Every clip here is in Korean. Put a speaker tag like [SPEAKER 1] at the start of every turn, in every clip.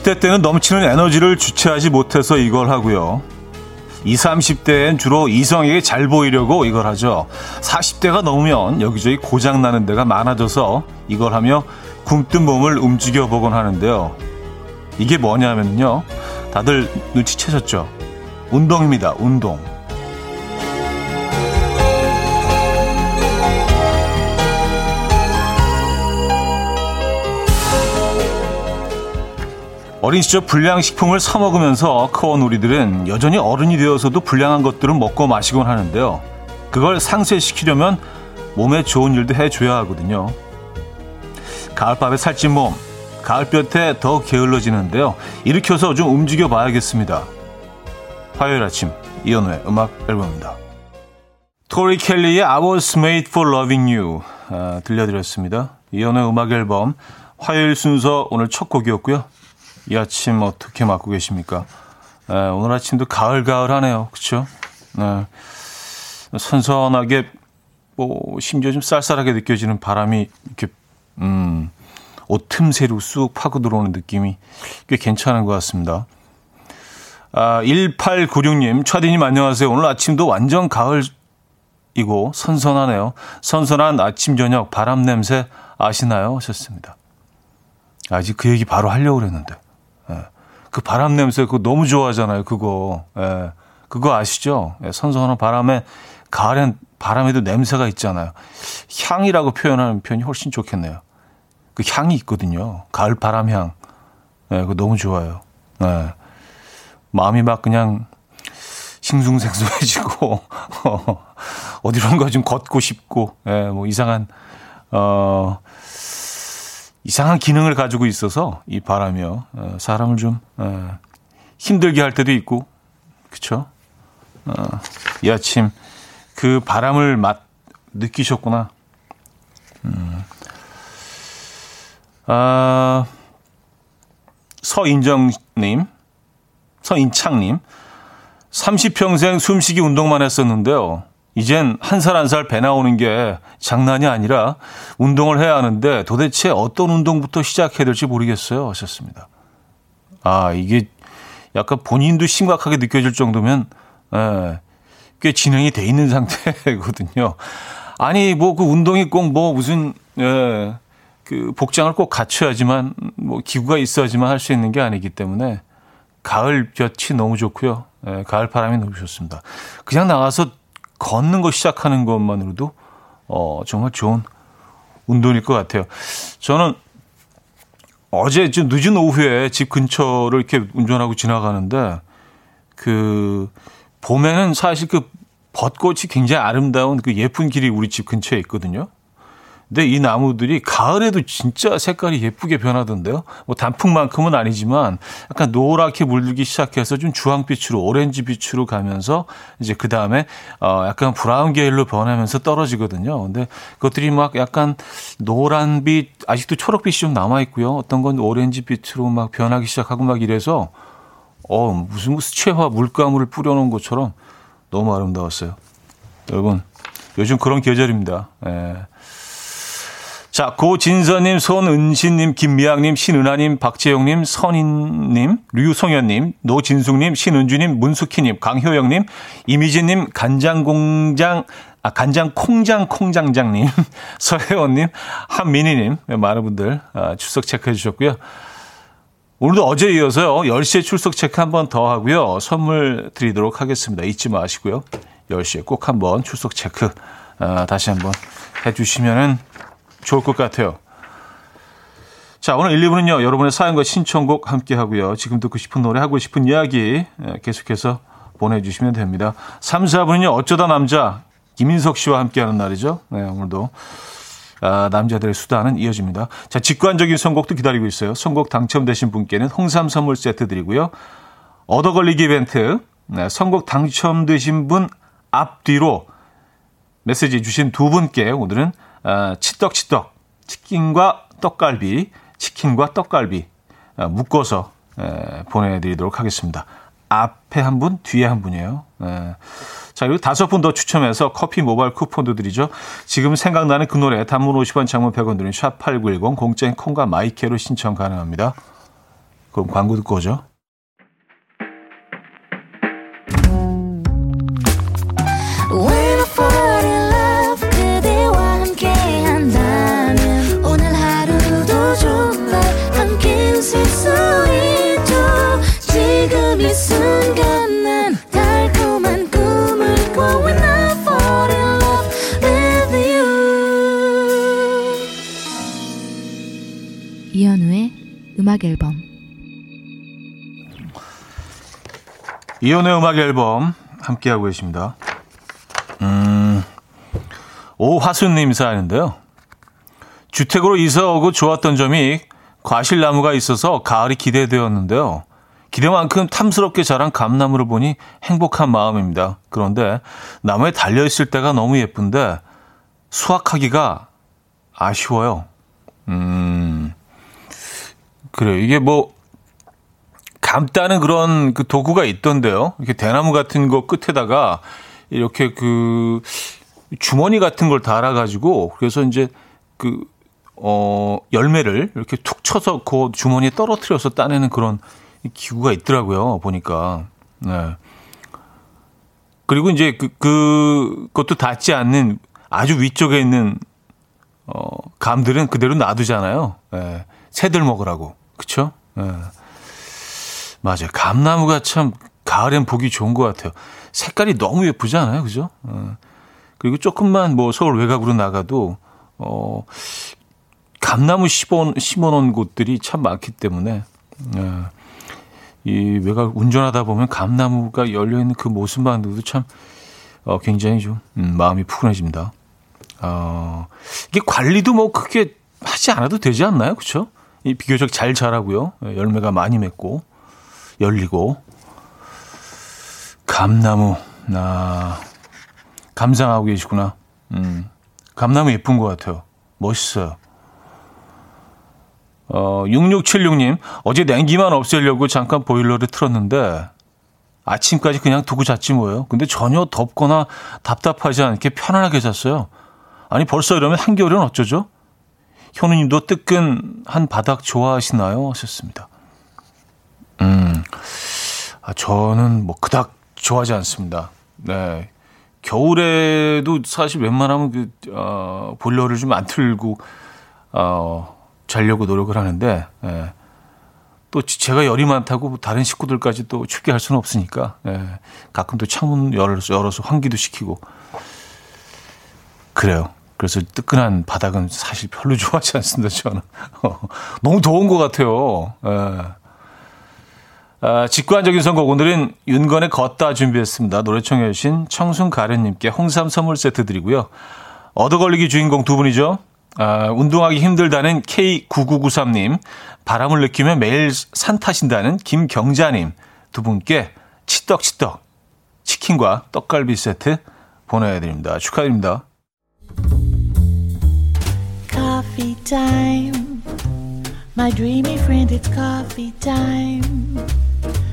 [SPEAKER 1] 20대 때는 넘치는 에너지를 주체하지 못해서 이걸 하고요. 20, 30대엔 주로 이성에게 잘 보이려고 이걸 하죠. 40대가 넘으면 여기저기 고장나는 데가 많아져서 이걸 하며 굶뜬 몸을 움직여 보곤 하는데요. 이게 뭐냐면요. 다들 눈치채셨죠? 운동입니다. 운동. 어린 시절 불량식품을 사 먹으면서 커온 우리들은 여전히 어른이 되어서도 불량한 것들은 먹고 마시곤 하는데요. 그걸 상쇄시키려면 몸에 좋은 일도 해줘야 하거든요. 가을밤에 살찐 몸, 가을볕에 더 게을러지는데요. 일으켜서 좀 움직여 봐야겠습니다. 화요일 아침 이연우의 음악 앨범입니다. 토리 켈리의 I was made for loving you 아, 들려드렸습니다. 이연우의 음악 앨범 화요일 순서 오늘 첫 곡이었고요. 이 아침 어떻게 맞고 계십니까? 네, 오늘 아침도 가을가을하네요. 그렇죠? 네. 선선하게 뭐 심지어 좀 쌀쌀하게 느껴지는 바람이 이렇게 음, 옷 틈새로 쑥 파고 들어오는 느낌이 꽤 괜찮은 것 같습니다. 아, 1896님, 차디님 안녕하세요. 오늘 아침도 완전 가을이고 선선하네요. 선선한 아침 저녁 바람 냄새 아시나요? 하셨습니다. 아직 그 얘기 바로 하려고 그랬는데. 예. 그 바람 냄새 그거 너무 좋아하잖아요. 그거. 예. 그거 아시죠? 예. 선선한 바람에 가을엔 바람에도 냄새가 있잖아요. 향이라고 표현하는 표현이 훨씬 좋겠네요. 그 향이 있거든요. 가을 바람 향. 예, 그거 너무 좋아요. 예. 마음이 막 그냥 싱숭생숭해지고 어디론가 좀 걷고 싶고 예, 뭐 이상한 어 이상한 기능을 가지고 있어서 이 바람이요. 어, 사람을 좀 어, 힘들게 할 때도 있고, 그렇죠? 어, 이 아침 그 바람을 맛 느끼셨구나. 음. 아, 서인정님, 서인창님, 30평생 숨쉬기 운동만 했었는데요. 이젠 한 살 한 살 배 나오는 게 장난이 아니라 운동을 해야 하는데 도대체 어떤 운동부터 시작해야 될지 모르겠어요. 하셨습니다. 아, 이게 약간 본인도 심각하게 느껴질 정도면, 예, 꽤 진행이 돼 있는 상태거든요. 아니, 뭐 그 운동이 꼭 뭐 무슨, 예, 그 복장을 꼭 갖춰야지만, 뭐 기구가 있어야지만 할 수 있는 게 아니기 때문에 가을 볕이 너무 좋고요. 예, 가을 바람이 너무 좋습니다. 그냥 나가서 걷는 거 시작하는 것만으로도 어, 정말 좋은 운동일 것 같아요. 저는 어제 좀 늦은 오후에 집 근처를 이렇게 운전하고 지나가는데 그 봄에는 사실 그 벚꽃이 굉장히 아름다운 그 예쁜 길이 우리 집 근처에 있거든요. 근데 이 나무들이 가을에도 진짜 색깔이 예쁘게 변하던데요. 뭐 단풍만큼은 아니지만 약간 노랗게 물들기 시작해서 좀 주황빛으로 오렌지빛으로 가면서 이제 그 다음에 어 약간 브라운 계열로 변하면서 떨어지거든요. 근데 그것들이 막 약간 노란빛 아직도 초록빛이 좀 남아 있고요. 어떤 건 오렌지빛으로 막 변하기 시작하고 막 이래서 어 무슨 수채화 물감을 뿌려놓은 것처럼 너무 아름다웠어요. 여러분 요즘 그런 계절입니다. 예. 자, 고진서님, 손은신님, 김미양님, 신은하님, 박재영님, 선인님, 류송현님, 노진숙님, 신은주님, 문숙희님, 강효영님, 이미진님, 간장공장, 아, 간장 콩장 콩장장님, 서혜원님, 한민희님, 많은 분들 아, 출석 체크해 주셨고요. 오늘도 어제 이어서요, 10시에 출석 체크 한 번 더 하고요, 선물 드리도록 하겠습니다. 잊지 마시고요. 10시에 꼭 한번 출석 체크 아, 다시 한번 해 주시면은 좋을 것 같아요. 자, 오늘 1, 2부는요, 여러분의 사연과 신청곡 함께 하고요. 지금 듣고 싶은 노래, 하고 싶은 이야기 예, 계속해서 보내주시면 됩니다. 3, 4부는요, 어쩌다 남자, 김인석 씨와 함께 하는 날이죠. 네, 오늘도. 아, 남자들의 수다는 이어집니다. 자, 직관적인 선곡도 기다리고 있어요. 선곡 당첨되신 분께는 홍삼 선물 세트 드리고요. 얻어 걸리기 이벤트, 네, 선곡 당첨되신 분 앞뒤로 메시지 주신 두 분께 오늘은 어, 치떡치떡 치킨과 떡갈비 치킨과 떡갈비 어, 묶어서 에, 보내드리도록 하겠습니다. 앞에 한 분, 뒤에 한 분이에요. 에. 자, 그리고 다섯 분 더 추첨해서 커피 모바일 쿠폰도 드리죠. 지금 생각나는 그 노래 단문 50원 장문 100원 드는 샵8910 공짜인 콩과 마이케이로 신청 가능합니다. 그럼 광고 듣고 오죠. 이연의 음악 앨범 함께하고 계십니다. 음, 오화순님 사연인데요. 주택으로 이사 오고 좋았던 점이 과실나무가 있어서 가을이 기대되었는데요. 기대만큼 탐스럽게 자란 감나무를 보니 행복한 마음입니다. 그런데 나무에 달려있을 때가 너무 예쁜데 수확하기가 아쉬워요. 음, 그래요. 이게 뭐 감다는 그런 그 도구가 있던데요. 이렇게 대나무 같은 거 끝에다가 이렇게 그 주머니 같은 걸 달아가지고 그래서 이제 그, 어, 열매를 이렇게 툭 쳐서 그 주머니에 떨어뜨려서 따내는 그런 기구가 있더라고요. 보니까. 네. 그리고 이제 그, 그, 그것도 닿지 않는 아주 위쪽에 있는, 어, 감들은 그대로 놔두잖아요. 네. 새들 먹으라고. 그쵸? 예. 맞아요. 감나무가 참 가을엔 보기 좋은 것 같아요. 색깔이 너무 예쁘지 않아요? 그죠? 예. 그리고 조금만 뭐 서울 외곽으로 나가도, 어, 감나무 심어, 심어 놓은 곳들이 참 많기 때문에, 예. 이 외곽 운전하다 보면 감나무가 열려있는 그 모습만 봐도 참, 어, 굉장히 좀, 음, 마음이 푸근해집니다. 어, 이게 관리도 뭐 크게 하지 않아도 되지 않나요? 그쵸? 이 비교적 잘 자라고요. 열매가 많이 맺고 열리고 감나무 나 감상하고 계시구나. 음. 감나무 예쁜 것 같아요. 멋있어요. 어, 6676님, 어제 냉기만 없애려고 잠깐 보일러를 틀었는데, 아침까지 그냥 두고 잤지 뭐예요. 근데 전혀 덥거나 답답하지 않게 편안하게 잤어요. 아니, 벌써 이러면 한겨울은 어쩌죠? 현우님도 뜨끈한 바닥 좋아하시나요? 하셨습니다. 음, 아, 저는 뭐 그닥 좋아하지 않습니다. 네. 겨울에도 사실 웬만하면 그, 어, 보일러를 좀 안 틀고, 어, 자려고 노력을 하는데, 예. 또 제가 열이 많다고 다른 식구들까지 또 춥게 할 수는 없으니까, 예. 가끔 또 창문 열어서, 열어서 환기도 시키고, 그래요. 그래서 뜨끈한 바닥은 사실 별로 좋아하지 않습니다, 저는. 너무 더운 것 같아요. 예. 아, 직관적인 선곡. 오늘은 윤건의 걷다 준비했습니다. 노래 청해 주신 청순 가련님께 홍삼 선물 세트 드리고요. 얻어걸리기 주인공 두 분이죠. 아, 운동하기 힘들다는 K9993님, 바람을 느끼며 매일 산 타신다는 김경자님 두 분께 치떡치떡 치킨과 떡갈비 세트 보내드립니다. 축하드립니다. coffee. My dreamy friend, it's coffee time.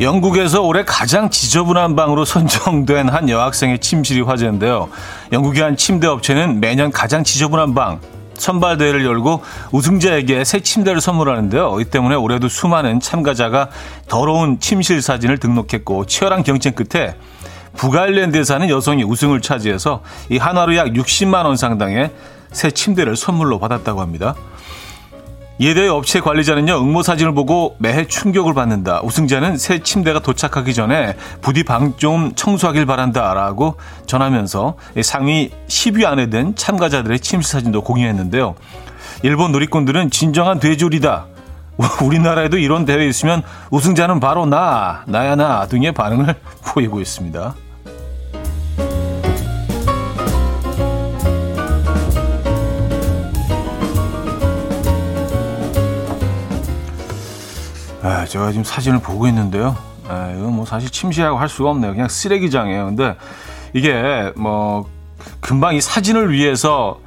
[SPEAKER 1] 영국에서 올해 가장 지저분한 방으로 선정된 한 여학생의 침실이 화제인데요. 영국의 한 침대 업체는 매년 가장 지저분한 방 선발 대회를 열고 우승자에게 새 침대를 선물하는데요. 이 때문에 올해도 수많은 참가자가 더러운 침실 사진을 등록했고 치열한 경쟁 끝에 북아일랜드에 사는 여성이 우승을 차지해서 이 한화로 약 60만 원 상당의 새 침대를 선물로 받았다고 합니다. 대해 업체 관리자는요, 응모 사진을 보고 매해 충격을 받는다. 우승자는 새 침대가 도착하기 전에 부디 방 좀 청소하길 바란다. 라고 전하면서 상위 10위 안에 든 참가자들의 침실 사진도 공유했는데요. 일본 누리꾼들은 진정한 돼지우리다. 우리나라에도 이런 대회 있으면 우승자는 바로 나, 나야 나 등의 반응을 보이고 있습니다. 아, 제가 지금 사진을 보고 있는데요. 에, 이건 뭐 사실 침시라고 할 수가 없네요. 그냥 쓰레기장이에요. 근데 이게 뭐 금방 이 사진을 위해서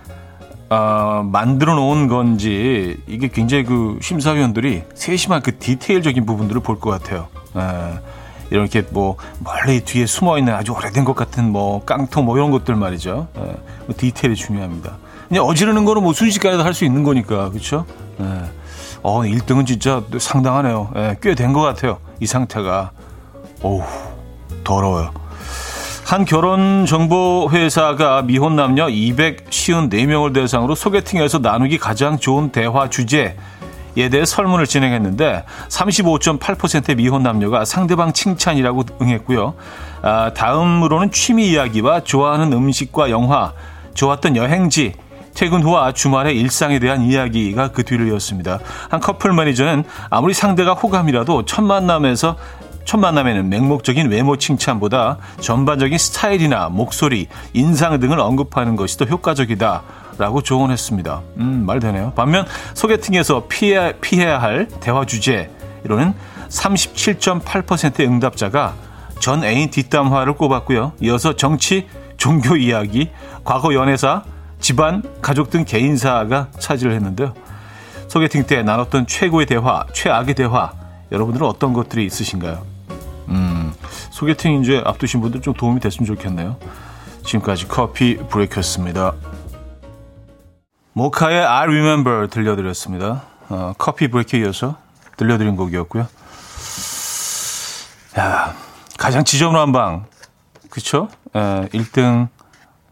[SPEAKER 1] 어, 만들어 놓은 건지 이게 굉장히 그 심사위원들이 세심한 그 디테일적인 부분들을 볼 것 같아요. 에, 이렇게 뭐 멀리 뒤에 숨어 있는 아주 오래된 것 같은 뭐 깡통 뭐 이런 것들 말이죠. 에, 뭐 디테일이 중요합니다. 그냥 어지르는 거는 뭐 순식간에도 할 수 있는 거니까 그렇죠. 어, 1등은 진짜 상당하네요. 예, 꽤된 것 같아요. 이 상태가. 어우, 더러워요. 한 결혼정보회사가 미혼 남녀 254명을 대상으로 소개팅에서 나누기 가장 좋은 대화 주제에 대해 설문을 진행했는데 35.8%의 미혼 남녀가 상대방 칭찬이라고 응했고요. 아, 다음으로는 취미 이야기와 좋아하는 음식과 영화, 좋았던 여행지, 퇴근 후와 주말의 일상에 대한 이야기가 그 뒤를 이었습니다. 한 커플 매니저는 아무리 상대가 호감이라도 첫 만남에서 첫 만남에는 맹목적인 외모 칭찬보다 전반적인 스타일이나 목소리, 인상 등을 언급하는 것이 더 효과적이다. 라고 조언했습니다. 음, 말 되네요. 반면 소개팅에서 피해, 피해야 할 대화 주제, 이로는 37.8%의 응답자가 전 애인 뒷담화를 꼽았고요. 이어서 정치, 종교 이야기, 과거 연애사, 집안, 가족 등 개인사가 차지를 했는데요. 소개팅 때 나눴던 최고의 대화, 최악의 대화, 여러분들은 어떤 것들이 있으신가요? 음, 소개팅 이제 앞두신 분들 좀 도움이 됐으면 좋겠네요. 지금까지 커피 브레이크였습니다. 모카의 I Remember 들려드렸습니다. 어, 커피 브레이크 이어서 들려드린 곡이었고요. 야, 가장 지저분한 방, 그쵸? 에, 1등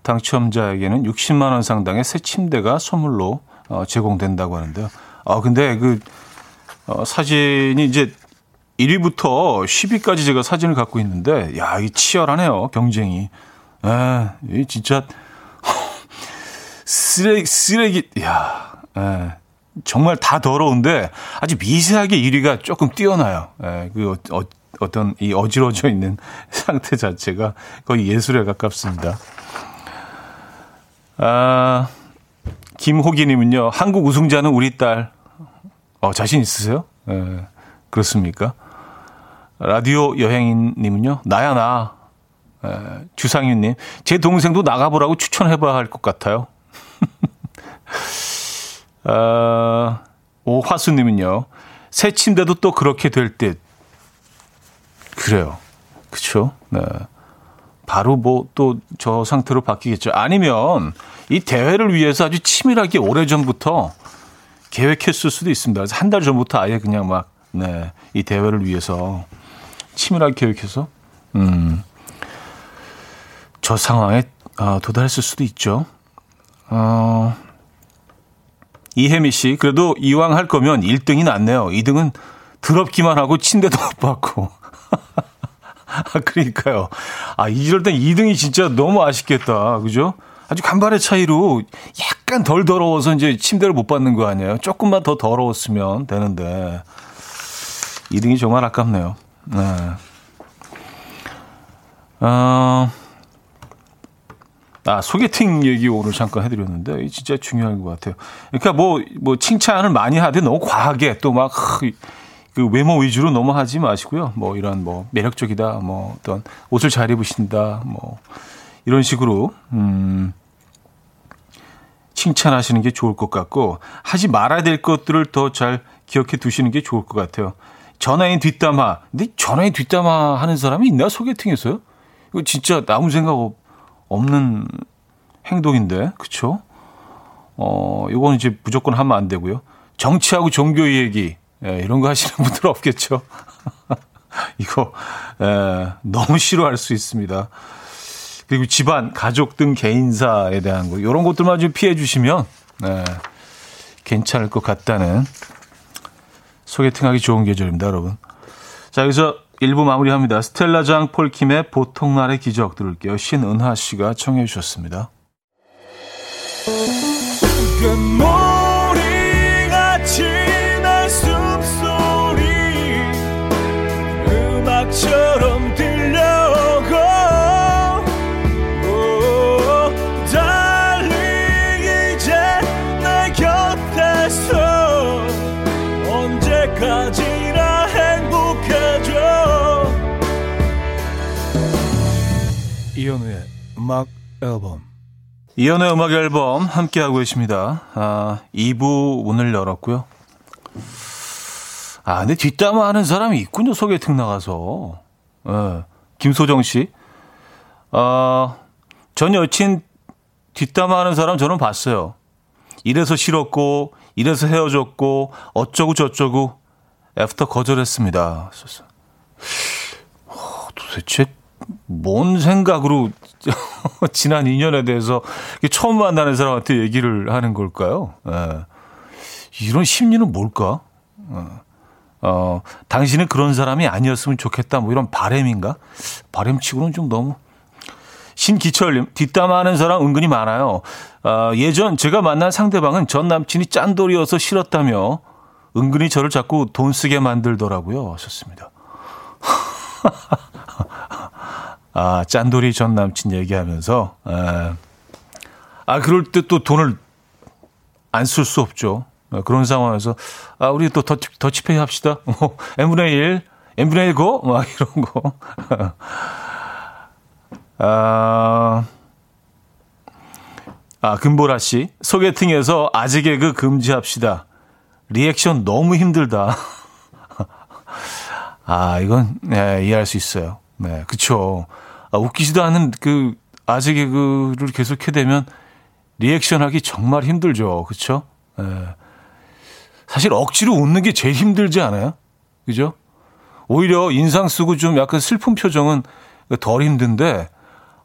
[SPEAKER 1] 당첨자에게는 60만 원 상당의 새 침대가 선물로 어, 제공된다고 하는데요. 아 근데 그 어, 사진이 이제 1위부터 10위까지 제가 사진을 갖고 있는데 야, 이 치열하네요. 경쟁이. 에, 이 진짜 쓰레기 쓰레기 야. 에. 정말 다 더러운데 아주 미세하게 1위가 조금 뛰어나요. 에, 그 어, 어떤 이 어지러져 있는 상태 자체가 거의 예술에 가깝습니다. 아, 김호기님은요, 한국 우승자는 우리 딸. 어, 자신 있으세요? 예, 그렇습니까? 라디오 여행인님은요, 나야, 나. 예, 주상윤님, 제 동생도 나가보라고 추천해봐야 할 것 같아요. 아, 오화수님은요, 새 침대도 또 그렇게 될 듯. 그래요. 그쵸? 네. 바로 뭐 또 저 상태로 바뀌겠죠. 아니면 이 대회를 위해서 아주 치밀하게 오래 전부터 계획했을 수도 있습니다. 한 달 전부터 아예 그냥 막, 네, 이 대회를 위해서 치밀하게 계획해서, 음, 저 상황에 어, 도달했을 수도 있죠. 어, 이혜미 씨, 그래도 이왕 할 거면 1등이 낫네요. 2등은 더럽기만 하고 침대도 못 받고. 아, 그러니까요. 아, 이럴 땐 2등이 진짜 너무 아쉽겠다. 그죠? 아주 간발의 차이로 약간 덜 더러워서 이제 침대를 못 받는 거 아니에요? 조금만 더 더러웠으면 되는데. 2등이 정말 아깝네요. 네. 어, 아, 소개팅 얘기 오늘 잠깐 해드렸는데, 진짜 중요한 것 같아요. 그러니까 뭐, 뭐, 칭찬을 많이 하되 너무 과하게 또 막, 그 외모 위주로 너무 하지 마시고요. 뭐 이런 뭐 매력적이다, 뭐 어떤 옷을 잘 입으신다, 뭐 이런 식으로 음 칭찬하시는 게 좋을 것 같고 하지 말아야 될 것들을 더 잘 기억해 두시는 게 좋을 것 같아요. 전화인 뒷담화. 근데 전화인 뒷담화 하는 사람이 있나 소개팅에서요? 이거 진짜 아무 생각 없는 행동인데, 그쵸? 어, 이거는 이제 무조건 하면 안 되고요. 정치하고 종교 얘기, 예, 이런 거 하시는 분들 없겠죠. 이거 예, 너무 싫어할 수 있습니다. 그리고 집안, 가족 등 개인사에 대한 거 이런 것들만 좀 피해 주시면 예, 괜찮을 것 같다는 소개팅하기 좋은 계절입니다, 여러분. 자, 여기서 1부 마무리합니다. 스텔라 장 폴킴의 보통날의 기적 들을게요. 신은하 씨가 청해 주셨습니다.
[SPEAKER 2] 음악 앨범
[SPEAKER 1] 이현우의 음악 앨범 함께하고 계십니다. 아, 2부 문을 열었고요. 아, 근데 뒷담화 하는 사람이 있군요. 소개팅 나가서. 예. 김소정 씨. 아, 전 여친 뒷담화 하는 사람 저는 봤어요. 이래서 싫었고, 이래서 헤어졌고, 어쩌고 저쩌고, 애프터 거절했습니다. 어, 도대체 뭔 생각으로 지난 인연에 대해서 처음 만나는 사람한테 얘기를 하는 걸까요? 예. 이런 심리는 뭘까? 어, 어, 당신은 그런 사람이 아니었으면 좋겠다. 뭐 이런 바램인가? 바램치고는 좀 너무. 신기철님, 뒷담화하는 사람 은근히 많아요. 어, 예전 제가 만난 상대방은 전 남친이 짠돌이어서 싫었다며 은근히 저를 자꾸 돈 쓰게 만들더라고요. 하셨습니다. 아, 짠돌이 전 남친 얘기하면서, 에. 아, 그럴 때 또 돈을 안 쓸 수 없죠. 어, 그런 상황에서, 아, 우리 또 더치, 더치페이 합시다. 뭐, n분의 1, n분의 1 고? 막 이런 거. 아, 아, 금보라 씨. 소개팅에서 아재 개그 금지합시다. 리액션 너무 힘들다. 아, 이건, 네, 이해할 수 있어요. 네, 그쵸. 아, 웃기지도 않은 그 아재 개그를 계속 해대면 리액션 하기 정말 힘들죠. 그쵸? 네. 사실 억지로 웃는 게 제일 힘들지 않아요? 그죠? 오히려 인상 쓰고 좀 약간 슬픈 표정은 덜 힘든데,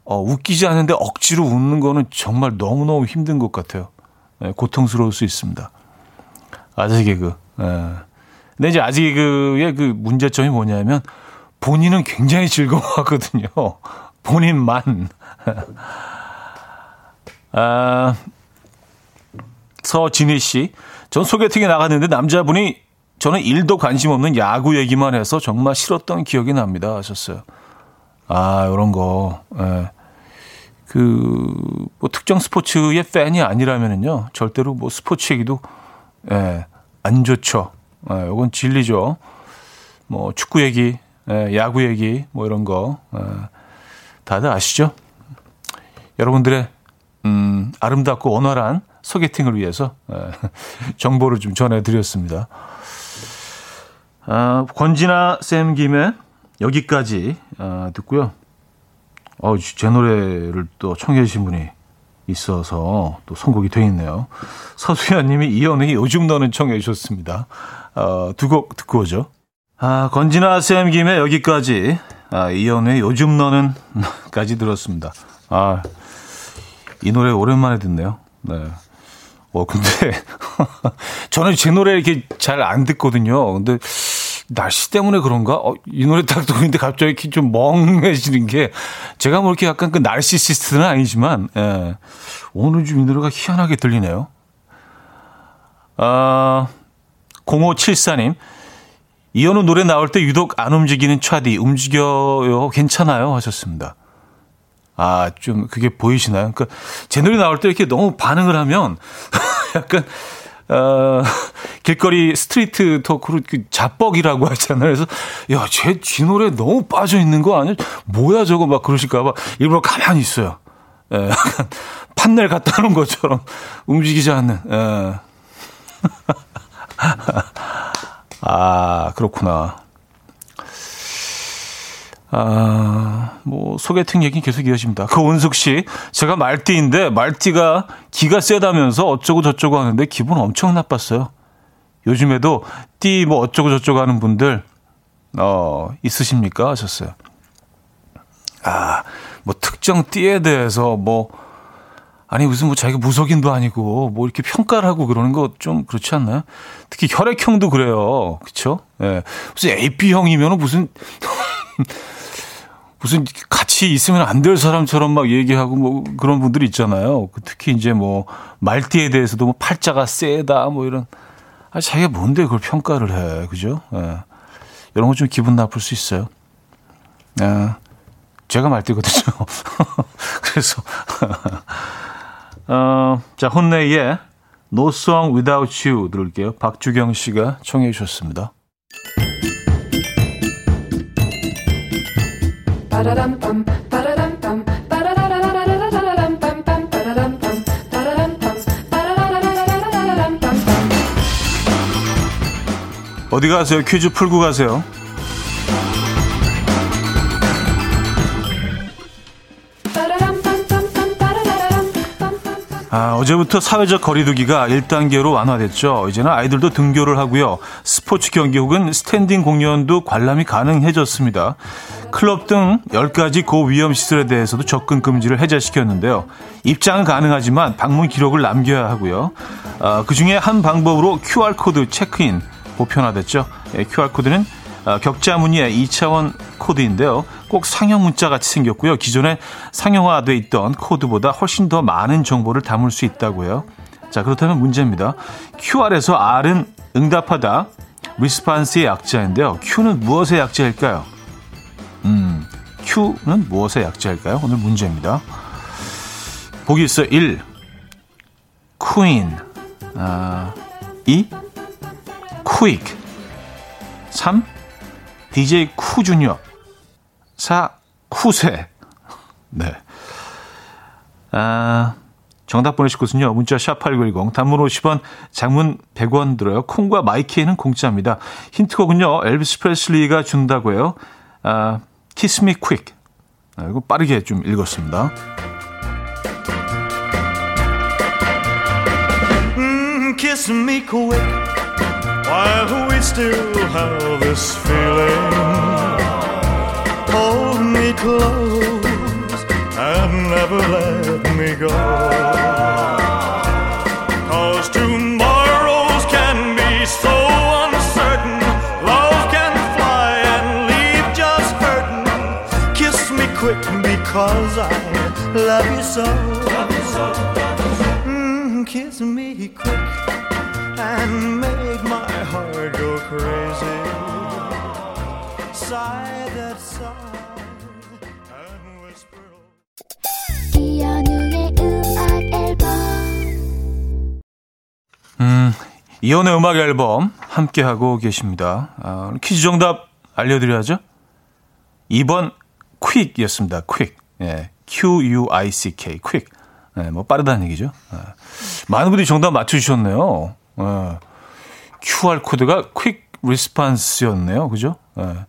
[SPEAKER 1] 어, 웃기지 않은데 억지로 웃는 거는 정말 너무너무 힘든 것 같아요. 네, 고통스러울 수 있습니다. 아재 개그. 네. 근데 이제 아재 개그의 그 문제점이 뭐냐면, 본인은 굉장히 즐거워하거든요. 본인만. 아, 서진희 씨. 전 소개팅에 나갔는데 남자분이 저는 일도 관심 없는 야구 얘기만 해서 정말 싫었던 기억이 납니다. 하셨어요. 아, 요런 거. 예. 그, 뭐, 특정 스포츠의 팬이 아니라면은요, 절대로 뭐, 스포츠 얘기도, 예, 안 좋죠. 예, 요건 진리죠. 뭐, 축구 얘기, 예, 야구 얘기 뭐 이런 거 예, 다들 아시죠? 여러분들의 음, 아름답고 원활한 소개팅을 위해서 예, 정보를 좀 전해드렸습니다. 아, 권진아 쌤 김에 여기까지 아, 듣고요. 어, 제 노래를 또 청해 주신 분이 있어서 또 선곡이 돼 있네요. 서수연 님이 이연의 요즘 너는 청해 주셨습니다. 어, 두 곡 듣고 오죠. 아, 건진아 쌤 김에 여기까지. 아, 이연의 요즘 너는 까지 들었습니다. 아, 이 노래 오랜만에 듣네요. 네. 어, 근데, 저는 제 노래 이렇게 잘 안 듣거든요. 근데, 날씨 때문에 그런가? 어, 이 노래 딱 듣는데 갑자기 이렇게 좀 멍해지는 게, 제가 뭐 이렇게 약간 그 날씨시스트는 아니지만, 예. 오늘 좀 이 노래가 희한하게 들리네요. 아, 0574님. 이현우 노래 나올 때 유독 안 움직이는 차디 움직여요 괜찮아요 하셨습니다. 아 좀 그게 보이시나요? 그러니까 제 노래 나올 때 이렇게 너무 반응을 하면 약간 어, 길거리 street talk로 그 자뻑이라고 하잖아요. 그래서 야, 쟤, 지 노래 너무 빠져 있는 거 아니야? 뭐야 저거 막 그러실까봐 일부러 가만히 있어요. 예, 약간 판넬 갖다 놓은 것처럼 움직이지 않는. 예. 아, 그렇구나. 아, 뭐, 소개팅 얘기 계속 이어집니다. 그 원숙 씨, 제가 말띠인데, 말띠가 기가 세다면서 어쩌고 저쩌고 하는데 기분 엄청 나빴어요. 요즘에도 띠 뭐 어쩌고 저쩌고 하는 분들, 어, 있으십니까? 하셨어요. 아, 뭐 특정 띠에 대해서 뭐, 아니 무슨 뭐 자기가 무속인도 아니고 뭐 이렇게 평가를 하고 그러는 거 좀 그렇지 않나요? 특히 혈액형도 그래요. 그렇죠? 예. 무슨 AP형이면 무슨 무슨 같이 있으면 안 될 사람처럼 막 얘기하고 뭐 그런 분들이 있잖아요. 그 특히 이제 뭐 말띠에 대해서도 뭐 팔자가 세다 뭐 이런 아 자기가 뭔데 그걸 평가를 해. 그죠? 예. 이런 거 좀 기분 나쁠 수 있어요. 예. 제가 말띠거든요. 그래서 어, 자, 혼내의 No Song Without You 들을게요. 박주경 씨가 청해 주셨습니다. 어디 가세요? 퀴즈 풀고 가세요. 아, 어제부터 사회적 거리두기가 1단계로 완화됐죠. 이제는 아이들도 등교를 하고요. 스포츠 경기 혹은 스탠딩 공연도 관람이 가능해졌습니다. 클럽 등 10가지 고위험 시설에 대해서도 접근 금지를 해제시켰는데요. 입장은 가능하지만 방문 기록을 남겨야 하고요. 아, 그중에 한 방법으로 QR코드 체크인 보편화됐죠. 예, QR코드는 아, 격자 무늬의 2차원 코드인데요. 꼭 상형 문자 같이 생겼고요. 기존에 상형화돼 있던 코드보다 훨씬 더 많은 정보를 담을 수 있다고요. 자, 그렇다면 문제입니다. QR에서 R은 응답하다, 리스판스의 약자인데요. Q는 무엇의 약자일까요? 음, Q는 무엇의 약자일까요? 오늘 문제입니다. 보기 있어요. 1. Queen. 아, 2. Quick. 3. DJ 쿠 주니어. 4. 쿠세. 네. 아, 정답 보내실 곳은요. 문자 샵8910 단문 50원, 장문 100원 들어요. 콩과 마이K는 공짜입니다. 힌트곡은요. 엘비스 프레슬리가 준다고 해요. 아, Kiss Me Quick. 아, 이거 빠르게 좀 읽었습니다.
[SPEAKER 2] Mm, kiss me quick while we still have this feeling. Close and never let me go. Cause tomorrows can be so uncertain. Love can fly and leave just hurting. Kiss me quick because I love you so.
[SPEAKER 1] 이연의 음악 앨범 함께 하고 계십니다. 아, 퀴즈 정답 알려드려야죠. 2번 퀵이었습니다. 퀵. 예, Q-U-I-C-K. 퀵. 예, 뭐 빠르다는 얘기죠. 예. 많은 분들이 정답 맞춰주셨네요. 예. QR 코드가 퀵 리스판스였네요. 그죠? 예.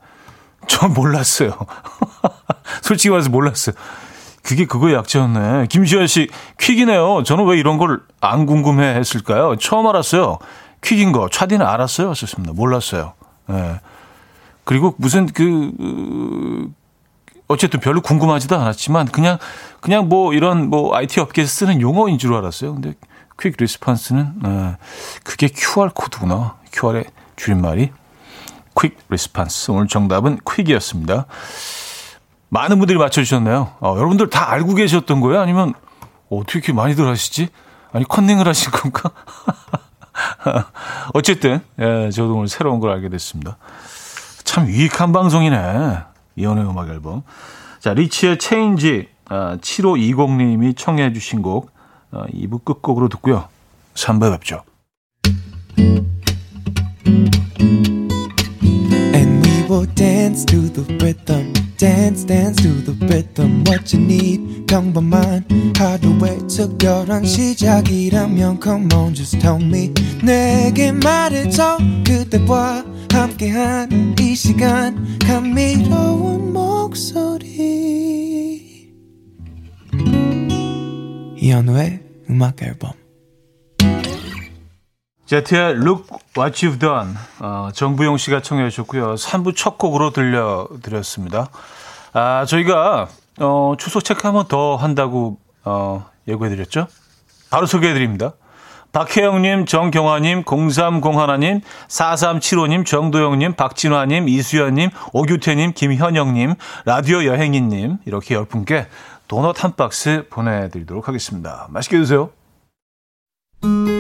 [SPEAKER 1] 전 몰랐어요. 솔직히 말해서 몰랐어요. 그게 그거의 약자였네. 김시현 씨, Quick이네요. 저는 왜 이런 걸 안 궁금해 했을까요? 처음 알았어요. Quick인 거. 차디는 알았어요? 하셨습니다. 몰랐어요. 예. 그리고 무슨 그, 어, 어쨌든 별로 궁금하지도 않았지만 그냥, 그냥 뭐 이런 뭐 IT 업계에서 쓰는 용어인 줄 알았어요. 근데 quick response는, 예. 그게 QR코드구나. QR의 줄임말이. quick response. 오늘 정답은 quick이었습니다. 많은 분들이 맞춰주셨네요. 어, 여러분들 다 알고 계셨던 거예요? 아니면 어떻게 이렇게 많이들 하시지? 아니 컨닝을 하신 건가? 어쨌든 예, 저도 오늘 새로운 걸 알게 됐습니다. 참 유익한 방송이네. 이연의 음악 앨범. 자, 리치의 체인지 아, 7520님이 청해 주신 곡 아, 2부 끝곡으로 듣고요. 3부에 뵙죠.
[SPEAKER 3] And we will dance to the rhythm. Dance, dance to the rhythm. What you need, 평범한 하루의 특별한 시작이라면 Come on, just tell me. 내게 말해줘. 그대와 함께한 이 시간. 감미로운 목소리. 이현우의 음악 앨범.
[SPEAKER 1] 제트의 Look What You've Done 어, 정부용 씨가 청해 주셨고요. 3부 첫 곡으로 들려드렸습니다. 아, 저희가 어, 추석 체크 한 번 더 한다고 어, 예고해드렸죠. 바로 소개해드립니다. 박혜영님, 정경화님, 0301님, 4375님, 정도영님, 박진화님, 이수연님, 오규태님, 김현영님, 라디오 여행이님 이렇게 열 분께 도넛 한 박스 보내드리도록 하겠습니다. 맛있게 드세요. 음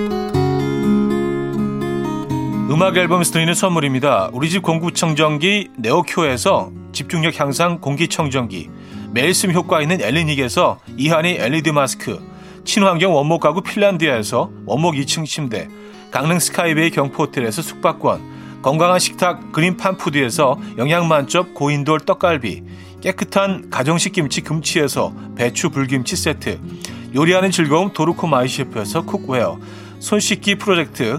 [SPEAKER 1] 악 앨범에서 드리는 선물입니다. 우리 집 공구청정기 네오큐에서 집중력 향상 공기청정기 매일 쓴 효과 있는 엘리닉에서 이하니 LED 마스크 친환경 원목 가구 핀란드야에서 원목 2층 침대 강릉 스카이베이 경포호텔에서 숙박권 건강한 식탁 그린팜푸드에서 영양만점 고인돌 떡갈비 깨끗한 가정식 김치 금치에서 배추 불김치 세트 요리하는 즐거움 도르코 마이셰프에서 cookware 손 씻기 프로젝트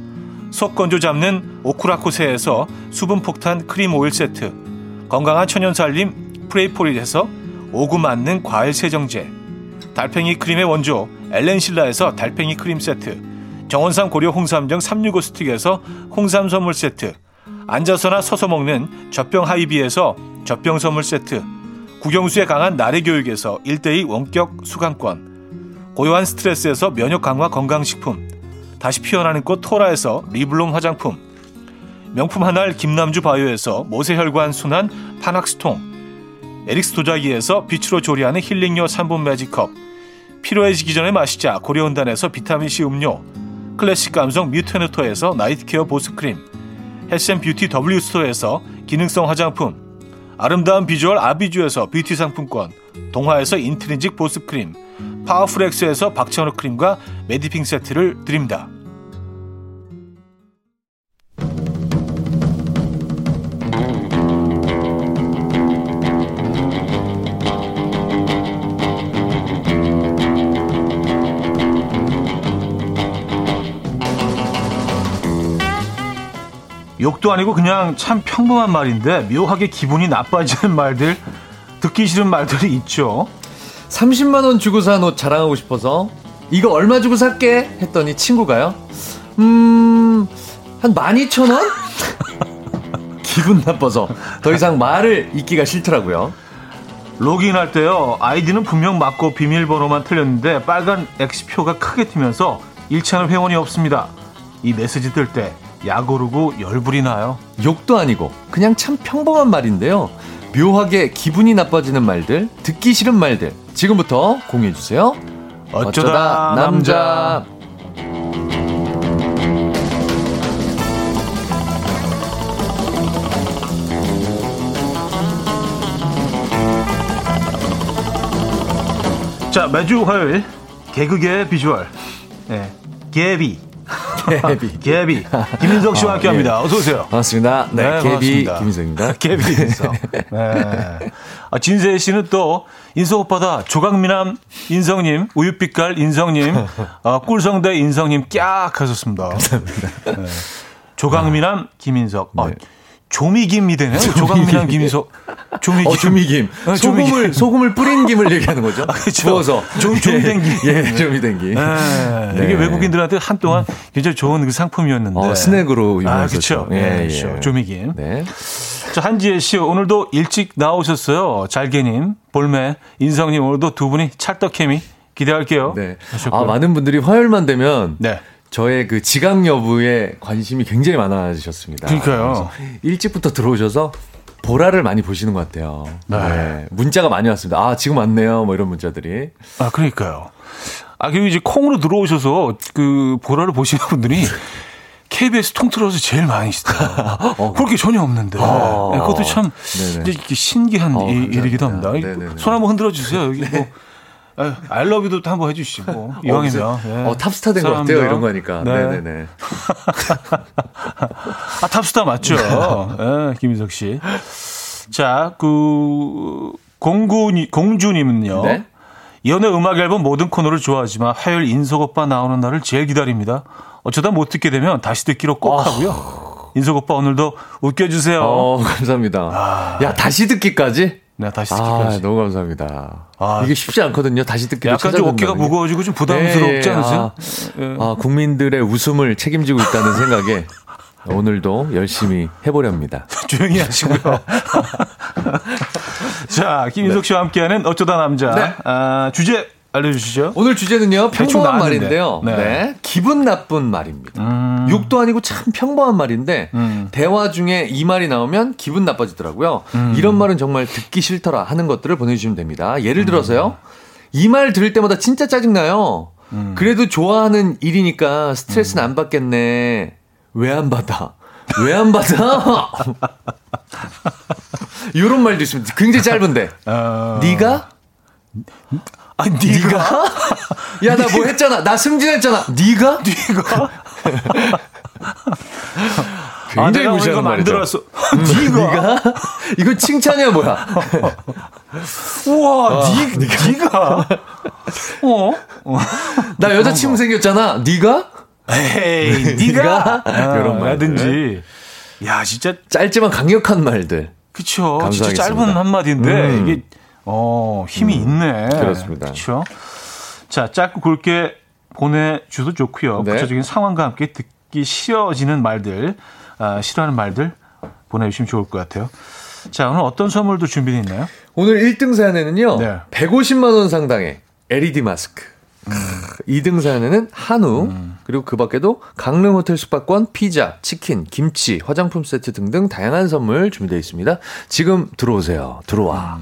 [SPEAKER 1] 속 건조 잡는 오크라코세에서 수분 폭탄 크림 오일 세트, 건강한 천연 살림 프레이포릿에서 오구 맞는 과일 세정제, 달팽이 크림의 원조 엘렌실라에서 달팽이 크림 세트, 정원삼 고려 홍삼정 365 스틱에서 홍삼 선물 세트, 앉아서나 서서 먹는 젖병 하이비에서 젖병 선물 세트, 국영수에 강한 나래 교육에서 1대2 원격 수강권, 고요한 스트레스에서 면역 강화 건강식품, 다시 피어나는 꽃 토라에서 리블롬 화장품, 명품 한알 김남주 바이오에서 모세혈관 순환 파낙스통, 에릭스 도자기에서 빛으로 조리하는 힐링요 3분 매직컵, 피로해지기 전에 마시자 고려온단에서 비타민C 음료, 클래식 감성 뮤테너토에서 night care 보습크림, health and beauty W스토어에서 기능성 화장품, 아름다운 비주얼 아비주에서 뷰티 상품권, 동화에서 인트리직 보습크림, 파워풀엑스에서 박찬호 크림과 메디핑 세트를 드립니다. 욕도 아니고 그냥 참 평범한 말인데 묘하게 기분이 나빠지는 말들, 듣기 싫은 말들이 있죠.
[SPEAKER 4] 30만 원 주고 산 옷 자랑하고 싶어서 이거 얼마 주고 살게 했더니 친구가요. 음, 한 12,000원? 기분 나빠서 더 이상 말을 잇기가 싫더라고요.
[SPEAKER 1] 로그인할 때요 아이디는 분명 맞고 비밀번호만 틀렸는데 빨간 X표가 크게 튀면서 일치하는 회원이 없습니다 이 메시지 뜰 때 약오르고 열불이 나요
[SPEAKER 4] 욕도 아니고 그냥 참 평범한 말인데요. 묘하게 기분이 나빠지는 말들, 듣기 싫은 말들 지금부터 공유해 주세요.
[SPEAKER 1] 어쩌다 남자. 자 매주 화요일 개그계 비주얼 네, 개비
[SPEAKER 4] 개비.
[SPEAKER 1] 개비 김민석 씨와
[SPEAKER 4] 아,
[SPEAKER 1] 함께 합니다 어서 오세요
[SPEAKER 4] 반갑습니다. 네, 개비
[SPEAKER 1] 반갑습니다.
[SPEAKER 4] 김인석입니다.
[SPEAKER 1] 개비 인석. 네. 아, 진세 씨는 또 인석 오빠다 조강미남 인성님, 우유빛깔 인성님, 아, 꿀성대 인성님 깍 하셨습니다. 감사합니다. 네. 조강미남 김인석. 아,
[SPEAKER 4] 네.
[SPEAKER 1] 조미김이 되네요. 조강미남 김인석. 조미김.
[SPEAKER 4] 어, 조미김.
[SPEAKER 1] 어,
[SPEAKER 4] 소금을,
[SPEAKER 1] 조미김.
[SPEAKER 4] 소금을 뿌린 김을 얘기하는 거죠?
[SPEAKER 1] 그렇죠.
[SPEAKER 4] 부어서.
[SPEAKER 1] 좀, 좀된 김.
[SPEAKER 4] 예, 좀이 된 김.
[SPEAKER 1] 네.
[SPEAKER 4] 네.
[SPEAKER 1] 이게 외국인들한테 한동안 굉장히 좋은 그 상품이었는데.
[SPEAKER 4] 어, 스낵으로
[SPEAKER 1] 아,
[SPEAKER 4] 유명했었죠.
[SPEAKER 1] 그렇죠. 예, 예. 조미김.
[SPEAKER 4] 네.
[SPEAKER 1] 자, 한지혜 씨, 오늘도 일찍 나오셨어요. 잘게님, 볼매, 인성님, 오늘도 두 분이 찰떡 케미 기대할게요.
[SPEAKER 4] 네.
[SPEAKER 1] 하셨고요.
[SPEAKER 4] 아, 많은 분들이 화요일만 되면
[SPEAKER 1] 네.
[SPEAKER 4] 저의 그 지각 여부에 관심이 굉장히 많아지셨습니다.
[SPEAKER 1] 그러니까요.
[SPEAKER 4] 일찍부터 들어오셔서 보라를 많이 보시는 것 같아요.
[SPEAKER 1] 네.
[SPEAKER 4] 네. 문자가 많이 왔습니다. 아, 지금 왔네요. 뭐 이런 문자들이.
[SPEAKER 1] 아, 그러니까요. 아, 그리고 이제 콩으로 들어오셔서 그 보라를 보시는 분들이 KBS 통틀어서 제일 많으시다. 그렇게 전혀 없는데.
[SPEAKER 4] 어.
[SPEAKER 1] 네, 그것도 참
[SPEAKER 4] 네네.
[SPEAKER 1] 신기한
[SPEAKER 4] 어.
[SPEAKER 1] 일이기도 합니다.
[SPEAKER 4] 네네네.
[SPEAKER 1] 손 한번 흔들어 주세요. 여기 뭐. 알러뷰도 한번 해주시고 이왕이면
[SPEAKER 4] 어,
[SPEAKER 1] 예.
[SPEAKER 4] 어, 탑스타 된 것 같아요. 이런 거니까.
[SPEAKER 1] 네.
[SPEAKER 4] 네. 네네
[SPEAKER 1] 아, 탑스타 맞죠? 예, 김인석 씨. 자, 그, 공구, 공주님은요.
[SPEAKER 4] 네.
[SPEAKER 1] 연애 음악 앨범 모든 코너를 좋아하지만 화요일 인석 오빠 나오는 날을 제일 기다립니다. 어쩌다 못 듣게 되면 다시 듣기로 꼭 하고요. 인석 오빠 오늘도 웃겨주세요.
[SPEAKER 4] 어, 감사합니다. 야, 다시 듣기까지?
[SPEAKER 1] 네, 다시
[SPEAKER 4] 아,
[SPEAKER 1] 듣기까지.
[SPEAKER 4] 너무 감사합니다.
[SPEAKER 1] 아,
[SPEAKER 4] 이게 쉽지 않거든요. 다시 듣기로
[SPEAKER 1] 약간 좀 어깨가. 무거워지고 좀 부담스럽지
[SPEAKER 4] 예, 예.
[SPEAKER 1] 않으세요?
[SPEAKER 4] 아,
[SPEAKER 1] 예.
[SPEAKER 4] 아, 국민들의 웃음을 책임지고 있다는 생각에 오늘도 열심히 해보렵니다.
[SPEAKER 1] 조용히 하시고요. 자, 김인석 씨와 함께하는 어쩌다 남자.
[SPEAKER 4] 네.
[SPEAKER 1] 아, 주제 알려주시죠.
[SPEAKER 4] 오늘 주제는요, 평범한. 말인데요.
[SPEAKER 1] 네.
[SPEAKER 4] 네. 기분 나쁜 말입니다. 욕도 아니고 참 평범한 말인데,
[SPEAKER 1] 음.
[SPEAKER 4] 대화 중에 이 말이 나오면 기분 나빠지더라고요.
[SPEAKER 1] 음.
[SPEAKER 4] 이런 말은 정말 듣기 싫더라 하는 것들을 보내주시면 됩니다.
[SPEAKER 1] 음.
[SPEAKER 4] 예를 들어서요, 이 말 들을 때마다 진짜 짜증나요.
[SPEAKER 1] 음.
[SPEAKER 4] 그래도 좋아하는 일이니까 스트레스는 안 받겠네. 왜 안 받아? 왜 안 받아? 이런 말도 있습니다. 굉장히 짧은데.
[SPEAKER 1] 어,
[SPEAKER 4] 네가?
[SPEAKER 1] 아, 네가?
[SPEAKER 4] 야, 나 뭐 했잖아. 나 승진했잖아. 네가?
[SPEAKER 1] 네가? 아,
[SPEAKER 4] 굉장히
[SPEAKER 1] 오늘
[SPEAKER 4] 무시하는
[SPEAKER 1] 이거
[SPEAKER 4] 말이죠.
[SPEAKER 1] 만들었어. 네가?
[SPEAKER 4] 네가? 이거 칭찬이야 뭐야?
[SPEAKER 1] 우와, 네, 네가? 어?
[SPEAKER 4] 나 여자친구 생겼잖아. 네가?
[SPEAKER 1] 에이, 네가?
[SPEAKER 4] 이런 말들.
[SPEAKER 1] 라든지. 야, 진짜
[SPEAKER 4] 짧지만 강력한 말들.
[SPEAKER 1] 그쵸. 진짜
[SPEAKER 4] 감사하겠습니다.
[SPEAKER 1] 짧은 한마디인데,
[SPEAKER 4] 음.
[SPEAKER 1] 이게, 어, 힘이 있네.
[SPEAKER 4] 그렇습니다.
[SPEAKER 1] 그쵸. 자, 짧고 굵게 보내주셔도 좋고요
[SPEAKER 4] 네.
[SPEAKER 1] 구체적인 상황과 함께 듣기 싫어지는 말들, 아, 싫어하는 말들 보내주시면 좋을 것 같아요. 자, 오늘 어떤 선물도 준비되어 있나요?
[SPEAKER 4] 오늘 1등 사연에는요.
[SPEAKER 1] 네.
[SPEAKER 4] 150만 원 상당의 LED 마스크. 2등 사연에는 한우, 그리고 그 밖에도 강릉 호텔 숙박권, 피자, 치킨, 김치, 화장품 세트 등등 다양한 선물 준비되어 있습니다. 지금 들어오세요. 들어와.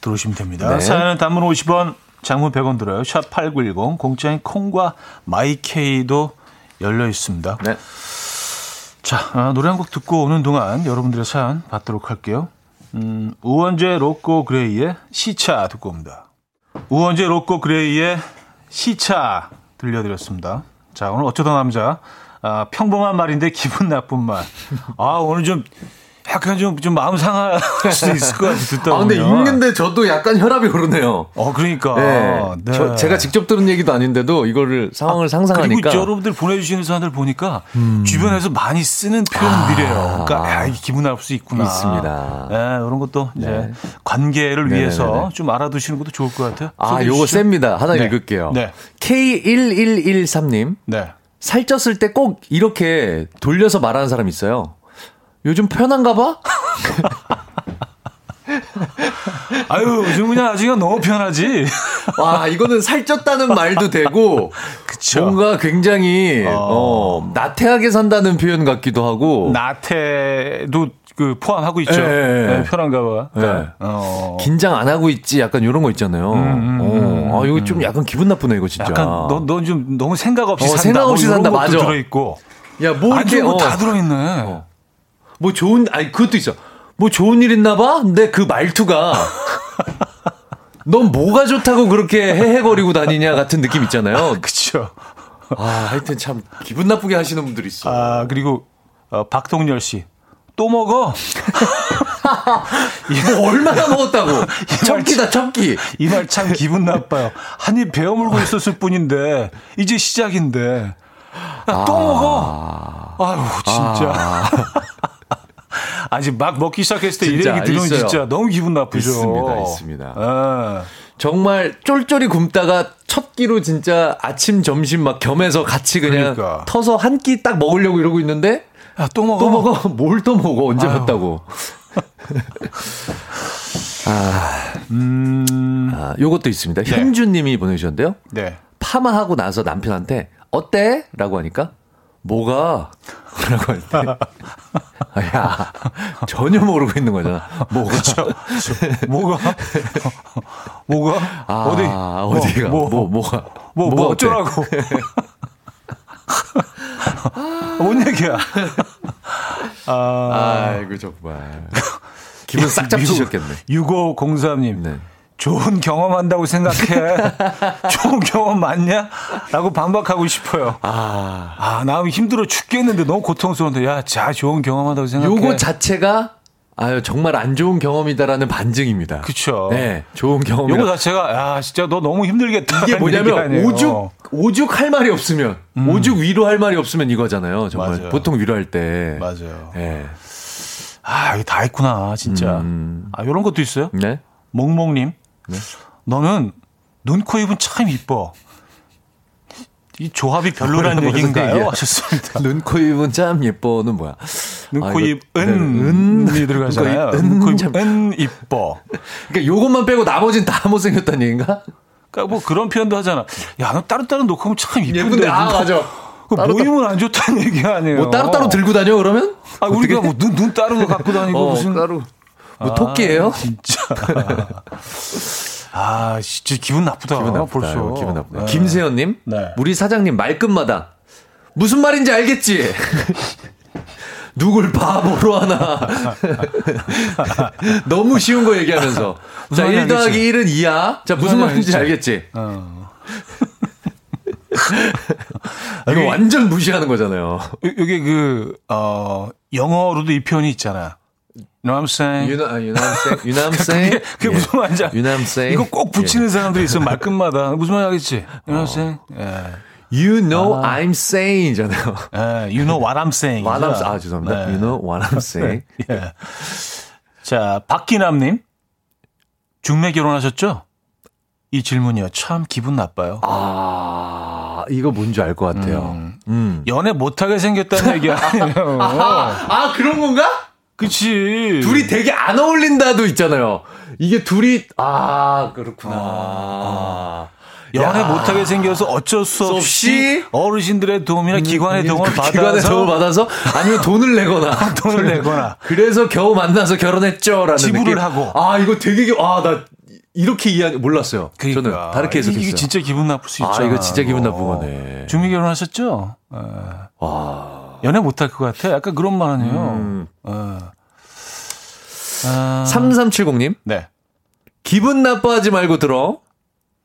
[SPEAKER 1] 들어오시면 됩니다.
[SPEAKER 4] 네.
[SPEAKER 1] 사연은 단문 50원, 장문 100원 들어요. 샵 8910, 공짜인 콩과 마이케이도 열려 있습니다.
[SPEAKER 4] 네.
[SPEAKER 1] 자, 아, 노래 한 곡 듣고 오는 동안 여러분들의 사연 받도록 할게요. 음, 우원재 로꼬 그레이의 시차 듣고 옵니다. 우원재 로꼬 그레이의 시차 들려드렸습니다. 자, 오늘 어쩌다 남자. 아, 평범한 말인데 기분 나쁜 말. 아, 오늘 좀 약간 좀, 좀 마음 상할 수도 있을 것 같아, 듣다
[SPEAKER 4] 아, 근데. 읽는데 저도 약간 혈압이 오르네요.
[SPEAKER 1] 어, 그러니까.
[SPEAKER 4] 네.
[SPEAKER 1] 네.
[SPEAKER 4] 저, 제가 직접 들은 얘기도 아닌데도 이거를 상황을 상상하니까.
[SPEAKER 1] 그리고 여러분들 보내주시는 사연들 보니까 주변에서 많이 쓰는 표현들이에요. 그러니까 야, 이게 기분 나쁠 수 있구나.
[SPEAKER 4] 아. 있습니다.
[SPEAKER 1] 네, 이런 것도 이제
[SPEAKER 4] 네.
[SPEAKER 1] 관계를
[SPEAKER 4] 네네네네.
[SPEAKER 1] 위해서 좀 알아두시는 것도 좋을 것 같아요.
[SPEAKER 4] 아, 요거. 셉니다. 하나
[SPEAKER 1] 네.
[SPEAKER 4] 읽을게요.
[SPEAKER 1] 네.
[SPEAKER 4] K1113님.
[SPEAKER 1] 네.
[SPEAKER 4] 살쪘을 때 꼭 이렇게 돌려서 말하는 사람 있어요. 요즘 편한가 봐?
[SPEAKER 1] 아유, 요즘 그냥 아직은 너무 편하지.
[SPEAKER 4] 와, 이거는 살쪘다는 말도 되고,
[SPEAKER 1] 그쵸.
[SPEAKER 4] 뭔가 굉장히, 어, 나태하게 산다는 표현 같기도 하고,
[SPEAKER 1] 나태도 그 포함하고 있죠.
[SPEAKER 4] 예, 예, 예.
[SPEAKER 1] 네, 편한가 봐.
[SPEAKER 4] 예.
[SPEAKER 1] 어.
[SPEAKER 4] 긴장 안 하고 있지, 약간 이런 거 있잖아요. 어, 아, 이거 좀 약간 기분 나쁘네, 이거 진짜.
[SPEAKER 1] 음, 약간 너, 너좀 너무 생각 없이
[SPEAKER 4] 어,
[SPEAKER 1] 산다.
[SPEAKER 4] 생각 없이
[SPEAKER 1] 뭐 이런
[SPEAKER 4] 산다, 맞아.
[SPEAKER 1] 들어있고.
[SPEAKER 4] 야,
[SPEAKER 1] 뭐안
[SPEAKER 4] 이렇게,
[SPEAKER 1] 좋은
[SPEAKER 4] 어,
[SPEAKER 1] 거다 들어있네.
[SPEAKER 4] 뭐 좋은, 아니, 그것도 있어. 뭐 좋은 일 있나 봐? 근데 그 말투가, 넌 뭐가 좋다고 그렇게 헤헤거리고 다니냐 같은 느낌 있잖아요.
[SPEAKER 1] 그쵸.
[SPEAKER 4] 아, 하여튼 참 기분 나쁘게 하시는 분들이 있어.
[SPEAKER 1] 아, 그리고 어, 박동열 씨. 또 먹어?
[SPEAKER 4] 뭐 얼마나 먹었다고? 첩기다, 첩기.
[SPEAKER 1] 이말 참 기분 나빠요. 한입 베어 물고 있었을 뿐인데 이제 시작인데 야, 또 먹어. 아유 진짜. 아. 직 막 먹기 시작했을 때이
[SPEAKER 4] 진짜
[SPEAKER 1] 얘기 들으면
[SPEAKER 4] 있어요.
[SPEAKER 1] 진짜 너무 기분 나쁘죠.
[SPEAKER 4] 있습니다, 있습니다.
[SPEAKER 1] 예.
[SPEAKER 4] 정말 쫄쫄이 굶다가 첫 끼로 진짜 아침, 점심 막 겸해서 같이 그냥
[SPEAKER 1] 그러니까.
[SPEAKER 4] 터서 한 끼 딱 먹으려고 이러고 있는데
[SPEAKER 1] 야, 또 먹어.
[SPEAKER 4] 또 먹어? 뭘 또 먹어? 언제
[SPEAKER 1] 아유.
[SPEAKER 4] 봤다고?
[SPEAKER 1] 음,
[SPEAKER 4] 아, 요것도 있습니다. 현주 님이 보내주셨는데요.
[SPEAKER 1] 네.
[SPEAKER 4] 파마하고 나서 남편한테 어때? 라고 하니까 뭐가? 라고 할 때. 아, 야, 전혀 모르고 있는 거잖아. 뭐가?
[SPEAKER 1] 뭐가? 뭐가?
[SPEAKER 4] 아,
[SPEAKER 1] 어디?
[SPEAKER 4] 어디가?
[SPEAKER 1] 뭐,
[SPEAKER 4] 뭐,
[SPEAKER 1] 뭐,
[SPEAKER 4] 뭐가?
[SPEAKER 1] 뭐, 뭐,
[SPEAKER 4] 어때?
[SPEAKER 1] 어쩌라고. 뭔 얘기야? 아,
[SPEAKER 4] 아이고, 정말. 기분 싹 잡히셨겠네.
[SPEAKER 1] 6503님.
[SPEAKER 4] 네.
[SPEAKER 1] 좋은 경험한다고 생각해. 좋은 경험 맞냐? 라고 반박하고 싶어요.
[SPEAKER 4] 아.
[SPEAKER 1] 아, 나 힘들어 죽겠는데 너무 고통스러운데. 야, 자, 좋은 경험한다고 생각해.
[SPEAKER 4] 요거 자체가 아유 정말 안 좋은 경험이다라는 반증입니다.
[SPEAKER 1] 그쵸.
[SPEAKER 4] 네, 좋은 경험이.
[SPEAKER 1] 요거 자체가, 야, 진짜 너 너무 힘들겠다.
[SPEAKER 4] 이게 뭐냐면. 오죽 오죽 할 말이 없으면 오죽 위로할 말이 없으면 이거잖아요. 정말
[SPEAKER 1] 맞아요.
[SPEAKER 4] 보통 위로할 때.
[SPEAKER 1] 맞아요.
[SPEAKER 4] 네.
[SPEAKER 1] 아, 이게 다 있구나, 진짜.
[SPEAKER 4] 음.
[SPEAKER 1] 아, 요런 것도 있어요.
[SPEAKER 4] 네.
[SPEAKER 1] 몽몽님, 너는 눈, 코, 입은 참 이뻐. 이 조합이
[SPEAKER 4] 무슨
[SPEAKER 1] 얘기인가요?
[SPEAKER 4] 얘기야?
[SPEAKER 1] 하셨습니다.
[SPEAKER 4] 눈, 코, 입은 참 예뻐는 뭐야?
[SPEAKER 1] 눈,
[SPEAKER 4] 아,
[SPEAKER 1] 코, 입,
[SPEAKER 4] 네,
[SPEAKER 1] 은, 이
[SPEAKER 4] 은,
[SPEAKER 1] 들어가잖아요.
[SPEAKER 4] 눈,
[SPEAKER 1] 눈, 코,
[SPEAKER 4] 은,
[SPEAKER 1] 입,
[SPEAKER 4] 참-
[SPEAKER 1] 은, 이뻐.
[SPEAKER 4] 그러니까 요것만 빼고 나머진 다 못생겼다는 얘기인가?
[SPEAKER 1] 그러니까 뭐 그런 표현도 하잖아. 야, 너 따로따로 놓고 하면 참 이쁜데.
[SPEAKER 4] 예쁜데 아 맞아.
[SPEAKER 1] 그 모이면 안 좋다는 얘기 아니에요.
[SPEAKER 4] 뭐 따로따로 들고 다녀 그러면?
[SPEAKER 1] 아, 우리가 뭐 눈, 눈 따로 갖고 다니고
[SPEAKER 4] 어,
[SPEAKER 1] 무슨.
[SPEAKER 4] 따로. 뭐
[SPEAKER 1] 아,
[SPEAKER 4] 토끼예요?
[SPEAKER 1] 진짜. 아, 진짜 기분 나쁘다.
[SPEAKER 4] 기분 나쁘다.
[SPEAKER 1] 벌써.
[SPEAKER 4] 기분 나쁘다.
[SPEAKER 1] 네.
[SPEAKER 4] 김세현님,
[SPEAKER 1] 네.
[SPEAKER 4] 우리 사장님 말끝마다 무슨 말인지 알겠지? 누굴 바보로 하나. 너무 쉬운 거 얘기하면서. 자,
[SPEAKER 1] 무슨
[SPEAKER 4] 1
[SPEAKER 1] 말인지
[SPEAKER 4] 더하기 1은 2야. 자, 무슨 말인지. 알겠지?
[SPEAKER 1] 어.
[SPEAKER 4] 이거
[SPEAKER 1] 여기-
[SPEAKER 4] 완전 무시하는 거잖아요.
[SPEAKER 1] 요- 요게 그, 어, 영어로도 이 표현이 있잖아. You know what I'm saying?
[SPEAKER 4] 유나, 아, 유남생? 유남생?
[SPEAKER 1] 그게, 그게 무슨 말인지 알-
[SPEAKER 4] 유남생?
[SPEAKER 1] 이거 꼭 붙이는 사람들이 있어, 말끝마다. 무슨 말 알겠지? You know what I'm saying? 예.
[SPEAKER 4] You know I'm saying잖아요.
[SPEAKER 1] 예, you know what I'm saying.
[SPEAKER 4] What I'm, 아, 죄송합니다.
[SPEAKER 1] 네.
[SPEAKER 4] You know what I'm saying.
[SPEAKER 1] 예. 자, 박기남님. 중매 결혼하셨죠? 이 질문이요. 참 기분 나빠요.
[SPEAKER 4] 아, 이거 뭔지 알 것 같아요. 음.
[SPEAKER 1] 연애 못하게 생겼다는 얘기 아니에요.
[SPEAKER 4] 아, 그런 건가?
[SPEAKER 1] 그치.
[SPEAKER 4] 둘이 되게 안 어울린다도 있잖아요. 이게 둘이, 아, 그렇구나.
[SPEAKER 1] 연애
[SPEAKER 4] 야.
[SPEAKER 1] 못하게 생겨서 어쩔
[SPEAKER 4] 수수
[SPEAKER 1] 없이 어르신들의 도움이나 기관의 도움을
[SPEAKER 4] 그
[SPEAKER 1] 받아서
[SPEAKER 4] 기관의 도움을 받아서 아니면 돈을 내거나
[SPEAKER 1] 돈을 내거나
[SPEAKER 4] 그래서 겨우 만나서 결혼했죠라는
[SPEAKER 1] 지불을
[SPEAKER 4] 느낌.
[SPEAKER 1] 하고.
[SPEAKER 4] 아 이거 되게 아나 이렇게 이해 몰랐어요. 저는
[SPEAKER 1] 그러니까.
[SPEAKER 4] 다르게 해석했어요.
[SPEAKER 1] 이게 진짜 기분 나쁠 수
[SPEAKER 4] 아,
[SPEAKER 1] 있잖아.
[SPEAKER 4] 이거 진짜 기분 나쁜 거네.
[SPEAKER 1] 중미 결혼하셨죠? 예.
[SPEAKER 4] 와.
[SPEAKER 1] 연애 못할 것 같아. 약간 그런 말은요.
[SPEAKER 4] 음.
[SPEAKER 1] 어. 아,
[SPEAKER 4] 3370님
[SPEAKER 1] 네.
[SPEAKER 4] 기분 나빠하지 말고 들어.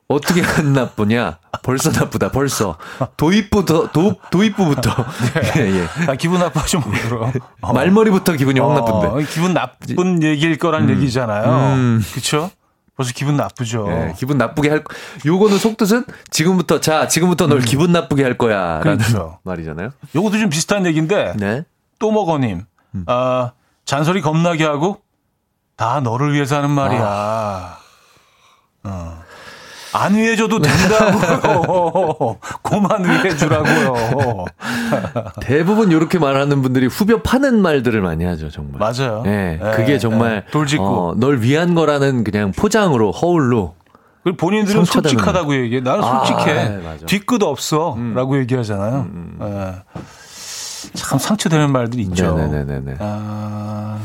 [SPEAKER 4] 어떻게 안 나쁘냐? 벌써 나쁘다. 벌써 도입부터 도, 도입부부터 예, 예.
[SPEAKER 1] 아, 기분 나빠하지 못들어 어.
[SPEAKER 4] 말머리부터 기분이 확 나쁜데.
[SPEAKER 1] 어, 기분 나쁜 얘기일 거란 얘기잖아요.
[SPEAKER 4] 음.
[SPEAKER 1] 그쵸? 벌써 기분 나쁘죠.
[SPEAKER 4] 예, 기분 나쁘게 할, 거- 요거는 속뜻은 지금부터, 자, 지금부터 널 기분 나쁘게 할 거야. 라는
[SPEAKER 1] 음. 그렇죠.
[SPEAKER 4] 말이잖아요.
[SPEAKER 1] 요것도 좀 비슷한 얘기인데,
[SPEAKER 4] 네.
[SPEAKER 1] 또 먹어님. 아, 잔소리 겁나게 하고, 다 너를 위해서 하는 말이야. 어. 안 위해줘도 된다고요. 고만 위해주라고요.
[SPEAKER 4] 대부분 이렇게 말하는 분들이 후벼 파는 말들을 많이 하죠, 정말.
[SPEAKER 1] 맞아요.
[SPEAKER 4] 예,
[SPEAKER 1] 예,
[SPEAKER 4] 그게 정말.
[SPEAKER 1] 예. 돌직구.
[SPEAKER 4] 어, 널 위한 거라는 그냥 포장으로, 허울로.
[SPEAKER 1] 그리고 본인들은 솔직하다고 얘기해. 나는
[SPEAKER 4] 아,
[SPEAKER 1] 솔직해.
[SPEAKER 4] 네. 음.
[SPEAKER 1] 뒤끝 없어. 라고 얘기하잖아요. 예. 참 상처되는 말들이 있죠.
[SPEAKER 4] 네네네네.
[SPEAKER 1] 아,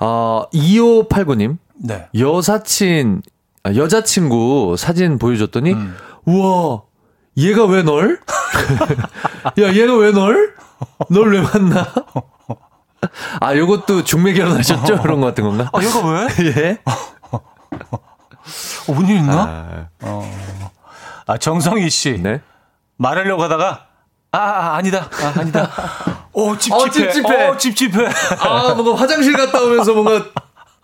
[SPEAKER 4] 어, 2589님,
[SPEAKER 1] 네.
[SPEAKER 4] 여사친, 아, 여자친구 사진 보여줬더니,
[SPEAKER 1] 음.
[SPEAKER 4] 우와, 얘가 왜 널? 야, 얘가 왜 널? 널 왜 만나? 아, 요것도 중매 결혼하셨죠? 그런 거 같은 건가?
[SPEAKER 1] 아, 얘가 왜?
[SPEAKER 4] 예?
[SPEAKER 1] 어, 뭔일 있나?
[SPEAKER 4] 아,
[SPEAKER 1] 아, 정성희 씨.
[SPEAKER 4] 네.
[SPEAKER 1] 말하려고 하다가, 아, 아 아니다. 아, 아니다. 오, 찝찝해.
[SPEAKER 4] 어, 찝찝해.
[SPEAKER 1] 어, 찝찝해.
[SPEAKER 4] 아, 뭔가 화장실 갔다 오면서 뭔가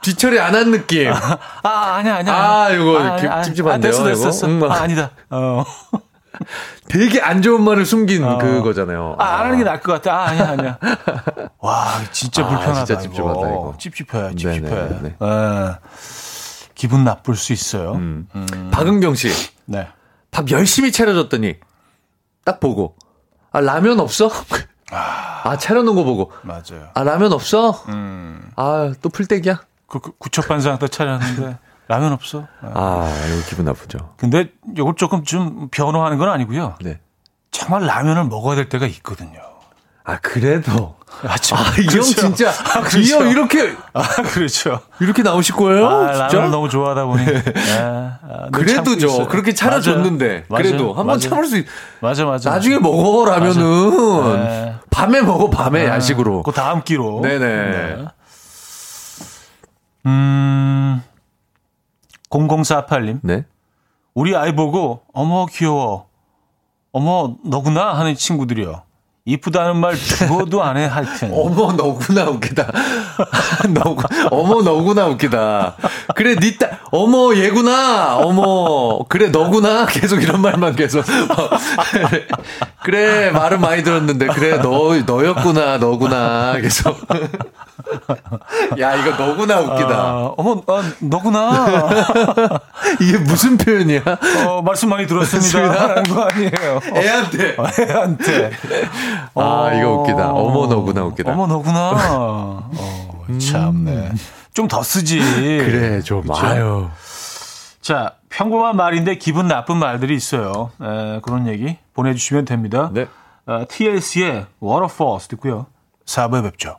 [SPEAKER 4] 뒤처리 안 한 느낌.
[SPEAKER 1] 아, 아니야, 아니야.
[SPEAKER 4] 아, 이거
[SPEAKER 1] 아,
[SPEAKER 4] 기-
[SPEAKER 1] 아,
[SPEAKER 4] 찝찝한데요,
[SPEAKER 1] 아, 됐어, 됐어? 됐어.
[SPEAKER 4] 음,
[SPEAKER 1] 아, 아니다. 어.
[SPEAKER 4] 되게 안 좋은 말을 숨긴 그거잖아요.
[SPEAKER 1] 아, 안 하는 게 나을 것 같아. 아, 아니야, 아니야. 와, 진짜
[SPEAKER 4] 아,
[SPEAKER 1] 불편하다.
[SPEAKER 4] 진짜 찝찝하다, 이거.
[SPEAKER 1] 찝찝해, 찝찝해.
[SPEAKER 4] 네네, 네.
[SPEAKER 1] 예. 기분 나쁠 수 있어요.
[SPEAKER 4] 음. 박은경 씨.
[SPEAKER 1] 네.
[SPEAKER 4] 밥 열심히 차려줬더니 딱 보고 아 라면 없어? 아 차려놓은 거 보고
[SPEAKER 1] 맞아요.
[SPEAKER 4] 아 라면 없어?
[SPEAKER 1] 음.
[SPEAKER 4] 아또 풀떼기야?
[SPEAKER 1] 그, 그 구척반상 또 차렸는데 라면 없어. 아.
[SPEAKER 4] 아 이거 기분 나쁘죠.
[SPEAKER 1] 근데 이걸 조금 좀 변호하는 건 아니고요.
[SPEAKER 4] 네.
[SPEAKER 1] 정말 라면을 먹어야 될 때가 있거든요.
[SPEAKER 4] 아 그래도
[SPEAKER 1] 아, 저-
[SPEAKER 4] 이형
[SPEAKER 1] 그렇죠.
[SPEAKER 4] 진짜
[SPEAKER 1] 아, 그렇죠.
[SPEAKER 4] 이형 이렇게
[SPEAKER 1] 아, 그렇죠.
[SPEAKER 4] 이렇게 나오실 거예요?
[SPEAKER 1] 아,
[SPEAKER 4] 진짜?
[SPEAKER 1] 라면을 너무 좋아하다 보니. 예, 아, 늘 참고
[SPEAKER 4] 그래도죠. 그렇게 차려줬는데
[SPEAKER 1] 맞아요.
[SPEAKER 4] 그래도. 한번. 참을 수 있.
[SPEAKER 1] 맞아, 맞아.
[SPEAKER 4] 나중에 먹어 라면은
[SPEAKER 1] 네.
[SPEAKER 4] 밤에 먹어 밤에 야식으로.
[SPEAKER 1] 그 다음 끼로.
[SPEAKER 4] 네네.
[SPEAKER 1] 음, 0048님.
[SPEAKER 4] 네.
[SPEAKER 1] 우리 아이 보고, 어머, 귀여워. 어머, 너구나? 하는 친구들이요. 이쁘다는 말 죽어도 안 해, 하여튼.
[SPEAKER 4] 어머 너구나 웃기다. 너 어머 너구나 웃기다. 그래 니 딸 어머 얘구나. 어머 그래 너구나. 계속 이런 말만 계속. 그래 말은 많이 들었는데 그래 너 너였구나 너구나 계속. 야 이거 너구나 웃기다.
[SPEAKER 1] 아, 어머, 아, 너구나.
[SPEAKER 4] 이게 무슨 표현이야?
[SPEAKER 1] 어, 말씀 많이 들었습니다. 하는 거 아니에요.
[SPEAKER 4] 애한테.
[SPEAKER 1] 애한테.
[SPEAKER 4] 아 이거 웃기다. 어머 너구나 웃기다.
[SPEAKER 1] 어머, 너구나. 어, 참네. 좀더 쓰지.
[SPEAKER 4] 그래 좀
[SPEAKER 1] 그쵸?
[SPEAKER 4] 아유.
[SPEAKER 1] 자, 평범한 말인데 기분 나쁜 말들이 있어요. 에, 그런 얘기 보내주시면 됩니다.
[SPEAKER 4] 네.
[SPEAKER 1] 어, TLC의 Waterfalls 듣고요. 4부에 뵙죠.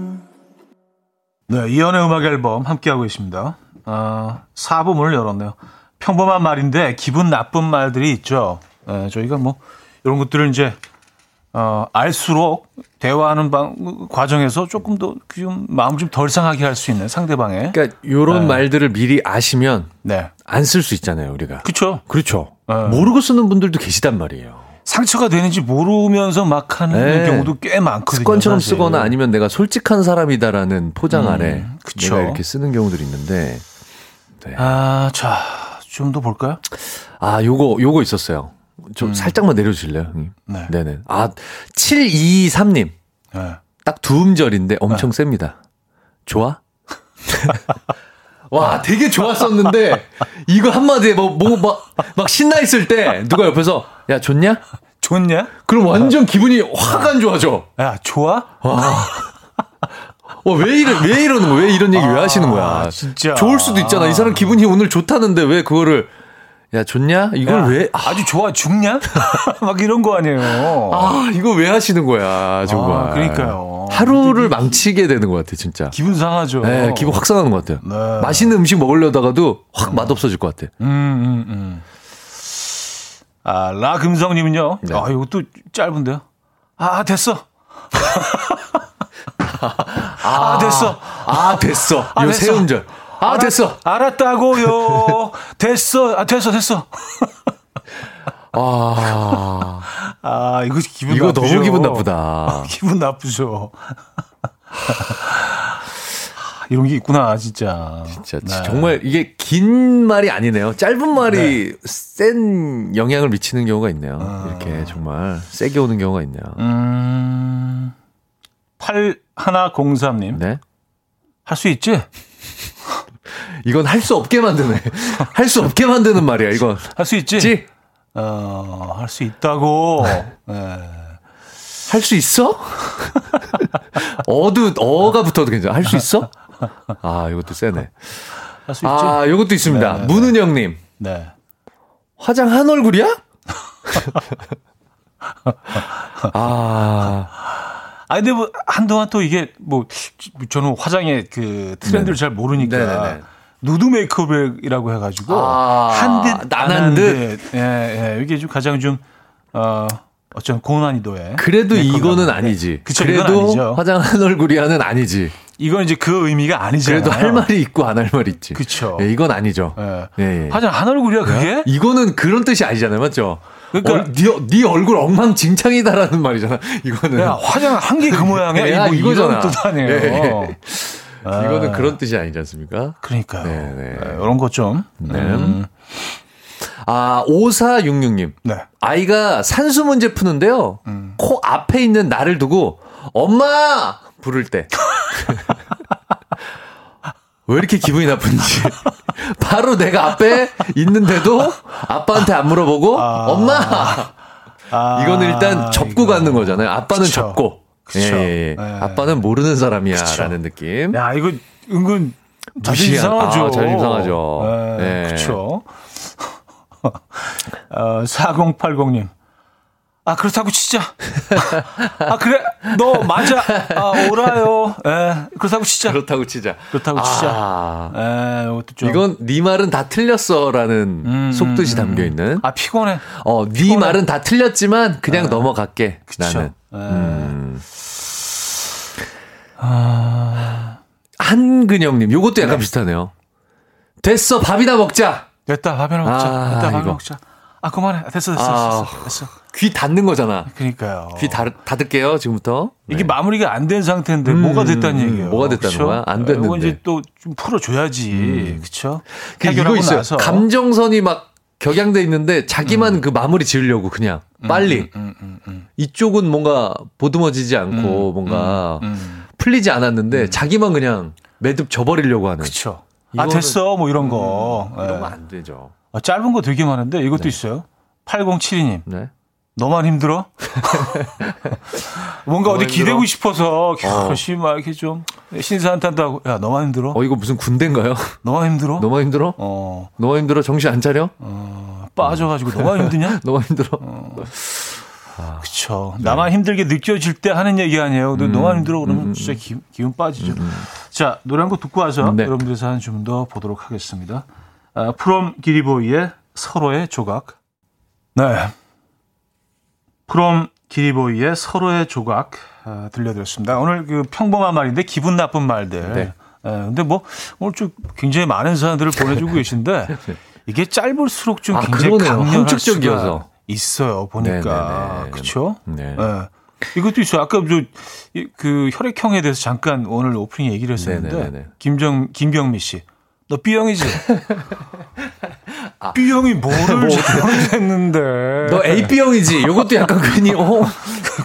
[SPEAKER 1] 네, 이연의 음악 앨범 함께하고 있습니다. 어, 4부 문을 열었네요. 평범한 말인데 기분 나쁜 말들이 있죠. 네, 저희가 뭐 이런 것들을 이제 어, 알수록 대화하는 방, 과정에서 조금 더 좀 마음 좀 덜 상하게 할 수 있는 상대방의.
[SPEAKER 4] 그러니까 요런
[SPEAKER 1] 네.
[SPEAKER 4] 말들을 미리 아시면
[SPEAKER 1] 네.
[SPEAKER 4] 안 쓸 수 있잖아요, 우리가.
[SPEAKER 1] 그쵸.
[SPEAKER 4] 그렇죠.
[SPEAKER 1] 네.
[SPEAKER 4] 모르고 쓰는 분들도 계시단 말이에요.
[SPEAKER 1] 상처가 되는지 모르면서 막 하는
[SPEAKER 4] 네.
[SPEAKER 1] 경우도 꽤 많거든요.
[SPEAKER 4] 습관처럼
[SPEAKER 1] 사실.
[SPEAKER 4] 쓰거나 아니면 내가 솔직한 사람이다라는 포장 아래
[SPEAKER 1] 그쵸.
[SPEAKER 4] 내가 이렇게 쓰는 경우들이 있는데
[SPEAKER 1] 아, 자, 좀 더 볼까요?
[SPEAKER 4] 아 요거 요거 있었어요. 좀 살짝만 내려 주실래요, 형님?
[SPEAKER 1] 네.
[SPEAKER 4] 네네. 아 723 님
[SPEAKER 1] 네.
[SPEAKER 4] 딱 두 음절인데 엄청 셉니다. 좋아? 와, 되게 좋았었는데, 이거 한마디에 뭐, 뭐, 막, 막 신나 있을 때, 누가 옆에서, 야, 좋냐?
[SPEAKER 1] 좋냐?
[SPEAKER 4] 그럼 완전 기분이 확 안 좋아져.
[SPEAKER 1] 야, 좋아?
[SPEAKER 4] 어, 왜 이래, 왜 이러는 거야? 왜 이런 얘기 왜 하시는 거야?
[SPEAKER 1] 아, 진짜.
[SPEAKER 4] 좋을 수도 있잖아. 이 사람 기분이 오늘 좋다는데 왜 그거를, 야, 좋냐? 이걸
[SPEAKER 1] 야,
[SPEAKER 4] 왜, 아,
[SPEAKER 1] 아주 좋아 죽냐? 막 이런 거 아니에요.
[SPEAKER 4] 아, 이거 왜 하시는 거야, 정말.
[SPEAKER 1] 아, 그러니까요.
[SPEAKER 4] 하루를 망치게 되는 것 같아, 진짜.
[SPEAKER 1] 기분 상하죠.
[SPEAKER 4] 네, 기분 확 상하는 것 같아요.
[SPEAKER 1] 네.
[SPEAKER 4] 맛있는 음식 먹으려다가도 확 맛없어질 것 같아.
[SPEAKER 1] 음, 음, 음. 아, 라금성님은요.
[SPEAKER 4] 네.
[SPEAKER 1] 아, 이것도 짧은데요. 아, 됐어. 아, 됐어.
[SPEAKER 4] 아, 됐어.
[SPEAKER 1] 아,
[SPEAKER 4] 요
[SPEAKER 1] 됐어.
[SPEAKER 4] 세 음절. 아, 됐어.
[SPEAKER 1] 알았다고요. 됐어. 아, 됐어, 됐어.
[SPEAKER 4] 아,
[SPEAKER 1] 아, 이거 기분
[SPEAKER 4] 이거
[SPEAKER 1] 나쁘죠.
[SPEAKER 4] 너무 기분 나쁘다.
[SPEAKER 1] 기분 나쁘죠. 이런 게 있구나, 진짜.
[SPEAKER 4] 진짜
[SPEAKER 1] 네.
[SPEAKER 4] 정말 이게 긴 말이 아니네요. 짧은 말이 센 영향을 미치는 경우가 있네요. 이렇게 정말 세게 오는 경우가 있네요.
[SPEAKER 1] 음, 8103님.
[SPEAKER 4] 네.
[SPEAKER 1] 할 수 있지?
[SPEAKER 4] 이건 할 수 없게 만드네. 할 수 없게 만드는 말이야, 이건.
[SPEAKER 1] 할 수 있지?
[SPEAKER 4] 지?
[SPEAKER 1] 어, 할 수 있다고. 네.
[SPEAKER 4] 할수 있어? 어도, 어가 붙어도 괜찮아. 할 수 있어? 아, 이것도 세네.
[SPEAKER 1] 할 수 있지?
[SPEAKER 4] 아, 이것도 있습니다.
[SPEAKER 1] 네, 네,
[SPEAKER 4] 문은영 님.
[SPEAKER 1] 네.
[SPEAKER 4] 화장 한 얼굴이야? 아,
[SPEAKER 1] 아, 근데 뭐, 한동안 또 이게 뭐, 저는 화장의 그 트렌드를 잘 모르니까.
[SPEAKER 4] 네네네.
[SPEAKER 1] 누드 메이크업이라고 해가지고.
[SPEAKER 4] 아,
[SPEAKER 1] 한 듯,
[SPEAKER 4] 난한
[SPEAKER 1] 안한
[SPEAKER 4] 듯.
[SPEAKER 1] 듯. 예, 예. 이게 좀 가장 좀, 어, 어쩐 고난이도의.
[SPEAKER 4] 그래도 이거는. 아니지.
[SPEAKER 1] 그쵸,
[SPEAKER 4] 그래도
[SPEAKER 1] 아니죠.
[SPEAKER 4] 화장 한 얼굴이야는 아니지.
[SPEAKER 1] 이건 이제 그 의미가 아니잖아요.
[SPEAKER 4] 그래도 할 말이 있고 안 할 말이 있지.
[SPEAKER 1] 그쵸.
[SPEAKER 4] 예, 이건 아니죠.
[SPEAKER 1] 예.
[SPEAKER 4] 예, 예.
[SPEAKER 1] 화장 한 얼굴이야, 그게?
[SPEAKER 4] 이거는 그런 뜻이 아니잖아요, 맞죠?
[SPEAKER 1] 그러니까-
[SPEAKER 4] 얼- 네, 네 얼굴 엉망진창이다라는 말이잖아. 이거는.
[SPEAKER 1] 야, 화장 한게그 모양이야?
[SPEAKER 4] 야,
[SPEAKER 1] 뭐
[SPEAKER 4] 이거잖아.
[SPEAKER 1] 뜻 아니에요.
[SPEAKER 4] 예.
[SPEAKER 1] 아.
[SPEAKER 4] 이거는 그런 뜻이 아니지 않습니까?
[SPEAKER 1] 그러니까요.
[SPEAKER 4] 네, 네.
[SPEAKER 1] 이런 것 좀.
[SPEAKER 4] 네.
[SPEAKER 1] 음,
[SPEAKER 4] 아, 5466님.
[SPEAKER 1] 네.
[SPEAKER 4] 아이가 산수 문제 푸는데요.
[SPEAKER 1] 음.
[SPEAKER 4] 코 앞에 있는 나를 두고 엄마 부를 때. 왜 이렇게 기분이 나쁜지. 바로 내가 앞에 있는데도 아빠한테 안 물어보고 엄마.
[SPEAKER 1] 아,
[SPEAKER 4] 이거는 일단 접고
[SPEAKER 1] 이거.
[SPEAKER 4] 가는 거잖아요. 아빠는
[SPEAKER 1] 그쵸.
[SPEAKER 4] 접고.
[SPEAKER 1] 그쵸.
[SPEAKER 4] 예, 예, 예.
[SPEAKER 1] 네.
[SPEAKER 4] 아빠는 모르는 사람이야라는. 느낌.
[SPEAKER 1] 야, 이거 은근 자존심 상하죠.
[SPEAKER 4] 아, 자존심 상하죠.
[SPEAKER 1] 네,
[SPEAKER 4] 네.
[SPEAKER 1] 그렇죠. 어, 4080님. 아, 그렇다고 치자. 아, 그래? 너 맞아. 아, 오라요. 예, 그렇다고 치자.
[SPEAKER 4] 그렇다고 치자.
[SPEAKER 1] 그렇다고 치자.
[SPEAKER 4] 아,
[SPEAKER 1] 예, 이것도 좀.
[SPEAKER 4] 이건 네 말은 다 틀렸어라는
[SPEAKER 1] 음,
[SPEAKER 4] 속뜻이
[SPEAKER 1] 음,
[SPEAKER 4] 담겨 있는.
[SPEAKER 1] 아, 피곤해.
[SPEAKER 4] 어, 네
[SPEAKER 1] 피곤해.
[SPEAKER 4] 말은 다 틀렸지만 그냥 넘어갈게.
[SPEAKER 1] 그쵸.
[SPEAKER 4] 나는.
[SPEAKER 1] 예.
[SPEAKER 4] 음. 한근영님, 요것도 약간 비슷하네요. 됐어, 밥이나 먹자.
[SPEAKER 1] 됐다, 밥이나 먹자.
[SPEAKER 4] 아,
[SPEAKER 1] 됐다, 밥이나. 먹자. 아, 그만해. 됐어, 됐어,
[SPEAKER 4] 아.
[SPEAKER 1] 됐어. 됐어.
[SPEAKER 4] 귀 닫는 거잖아.
[SPEAKER 1] 그러니까요.
[SPEAKER 4] 귀 닫, 닫을게요, 지금부터.
[SPEAKER 1] 이게
[SPEAKER 4] 네.
[SPEAKER 1] 마무리가 안 된 상태인데
[SPEAKER 4] 음,
[SPEAKER 1] 뭐가 됐다는
[SPEAKER 4] 음,
[SPEAKER 1] 얘기예요.
[SPEAKER 4] 뭐가 됐다는
[SPEAKER 1] 그쵸?
[SPEAKER 4] 거야? 안
[SPEAKER 1] 어,
[SPEAKER 4] 됐는데.
[SPEAKER 1] 이거 이제 또 좀 풀어줘야지. 그렇죠?
[SPEAKER 4] 그 이거 있어요. 감정선이 막 격양돼 있는데 자기만 그 마무리 지으려고 그냥 빨리.
[SPEAKER 1] 음, 음, 음,
[SPEAKER 4] 이쪽은 뭔가 보듬어지지 않고 뭔가
[SPEAKER 1] 음.
[SPEAKER 4] 풀리지 않았는데 자기만 그냥 매듭 져버리려고 하는.
[SPEAKER 1] 그렇죠. 아 됐어 뭐 이런 거.
[SPEAKER 4] 이런
[SPEAKER 1] 예.
[SPEAKER 4] 거안 되죠.
[SPEAKER 1] 어, 짧은 거 되게 많은데 이것도 있어요. 8072님.
[SPEAKER 4] 네.
[SPEAKER 1] 너만 힘들어? 뭔가 어디
[SPEAKER 4] 힘들어?
[SPEAKER 1] 기대고 싶어서 열심히 막 이렇게 좀 신사한탄도 하고 야 너만 힘들어?
[SPEAKER 4] 어, 이거 무슨 군대인가요?
[SPEAKER 1] 너만 힘들어?
[SPEAKER 4] 너무 힘들어?
[SPEAKER 1] 어
[SPEAKER 4] 너무 힘들어? 정신 안 차려?
[SPEAKER 1] 빠져가지고 너만 힘드냐?
[SPEAKER 4] 너무 힘들어?
[SPEAKER 1] 그쵸. 나만 힘들게 느껴질 때 하는 얘기 아니에요. 근데 너만 힘들어 그러면 진짜 기, 기운 빠지죠. 자 노래 한 곡 듣고 와서
[SPEAKER 4] 네.
[SPEAKER 1] 여러분들 사연 좀 더 보도록 하겠습니다. 아, 프롬 기리보이의 서로의 조각. 네. 프롬 기리보이의 서로의 조각 아, 들려드렸습니다. 오늘 그 평범한 말인데 기분 나쁜 말들.
[SPEAKER 4] 네.
[SPEAKER 1] 예, 근데 뭐 오늘 좀 굉장히 많은 사연들을 보내주고 계신데 이게 짧을수록 좀
[SPEAKER 4] 아,
[SPEAKER 1] 굉장히. 수가 있어요. 보니까
[SPEAKER 4] 네네네.
[SPEAKER 1] 그렇죠.
[SPEAKER 4] 네.
[SPEAKER 1] 예. 이것도 있어요. 아까 저, 그 혈액형에 대해서 잠깐 오늘 오프닝 얘기를 했었는데
[SPEAKER 4] 네네네네.
[SPEAKER 1] 김정 김경미 씨, 너 B형이지? B형이 뭐를 모르겠는데.
[SPEAKER 4] 너 AB형이지? 요것도 약간 괜히, 어?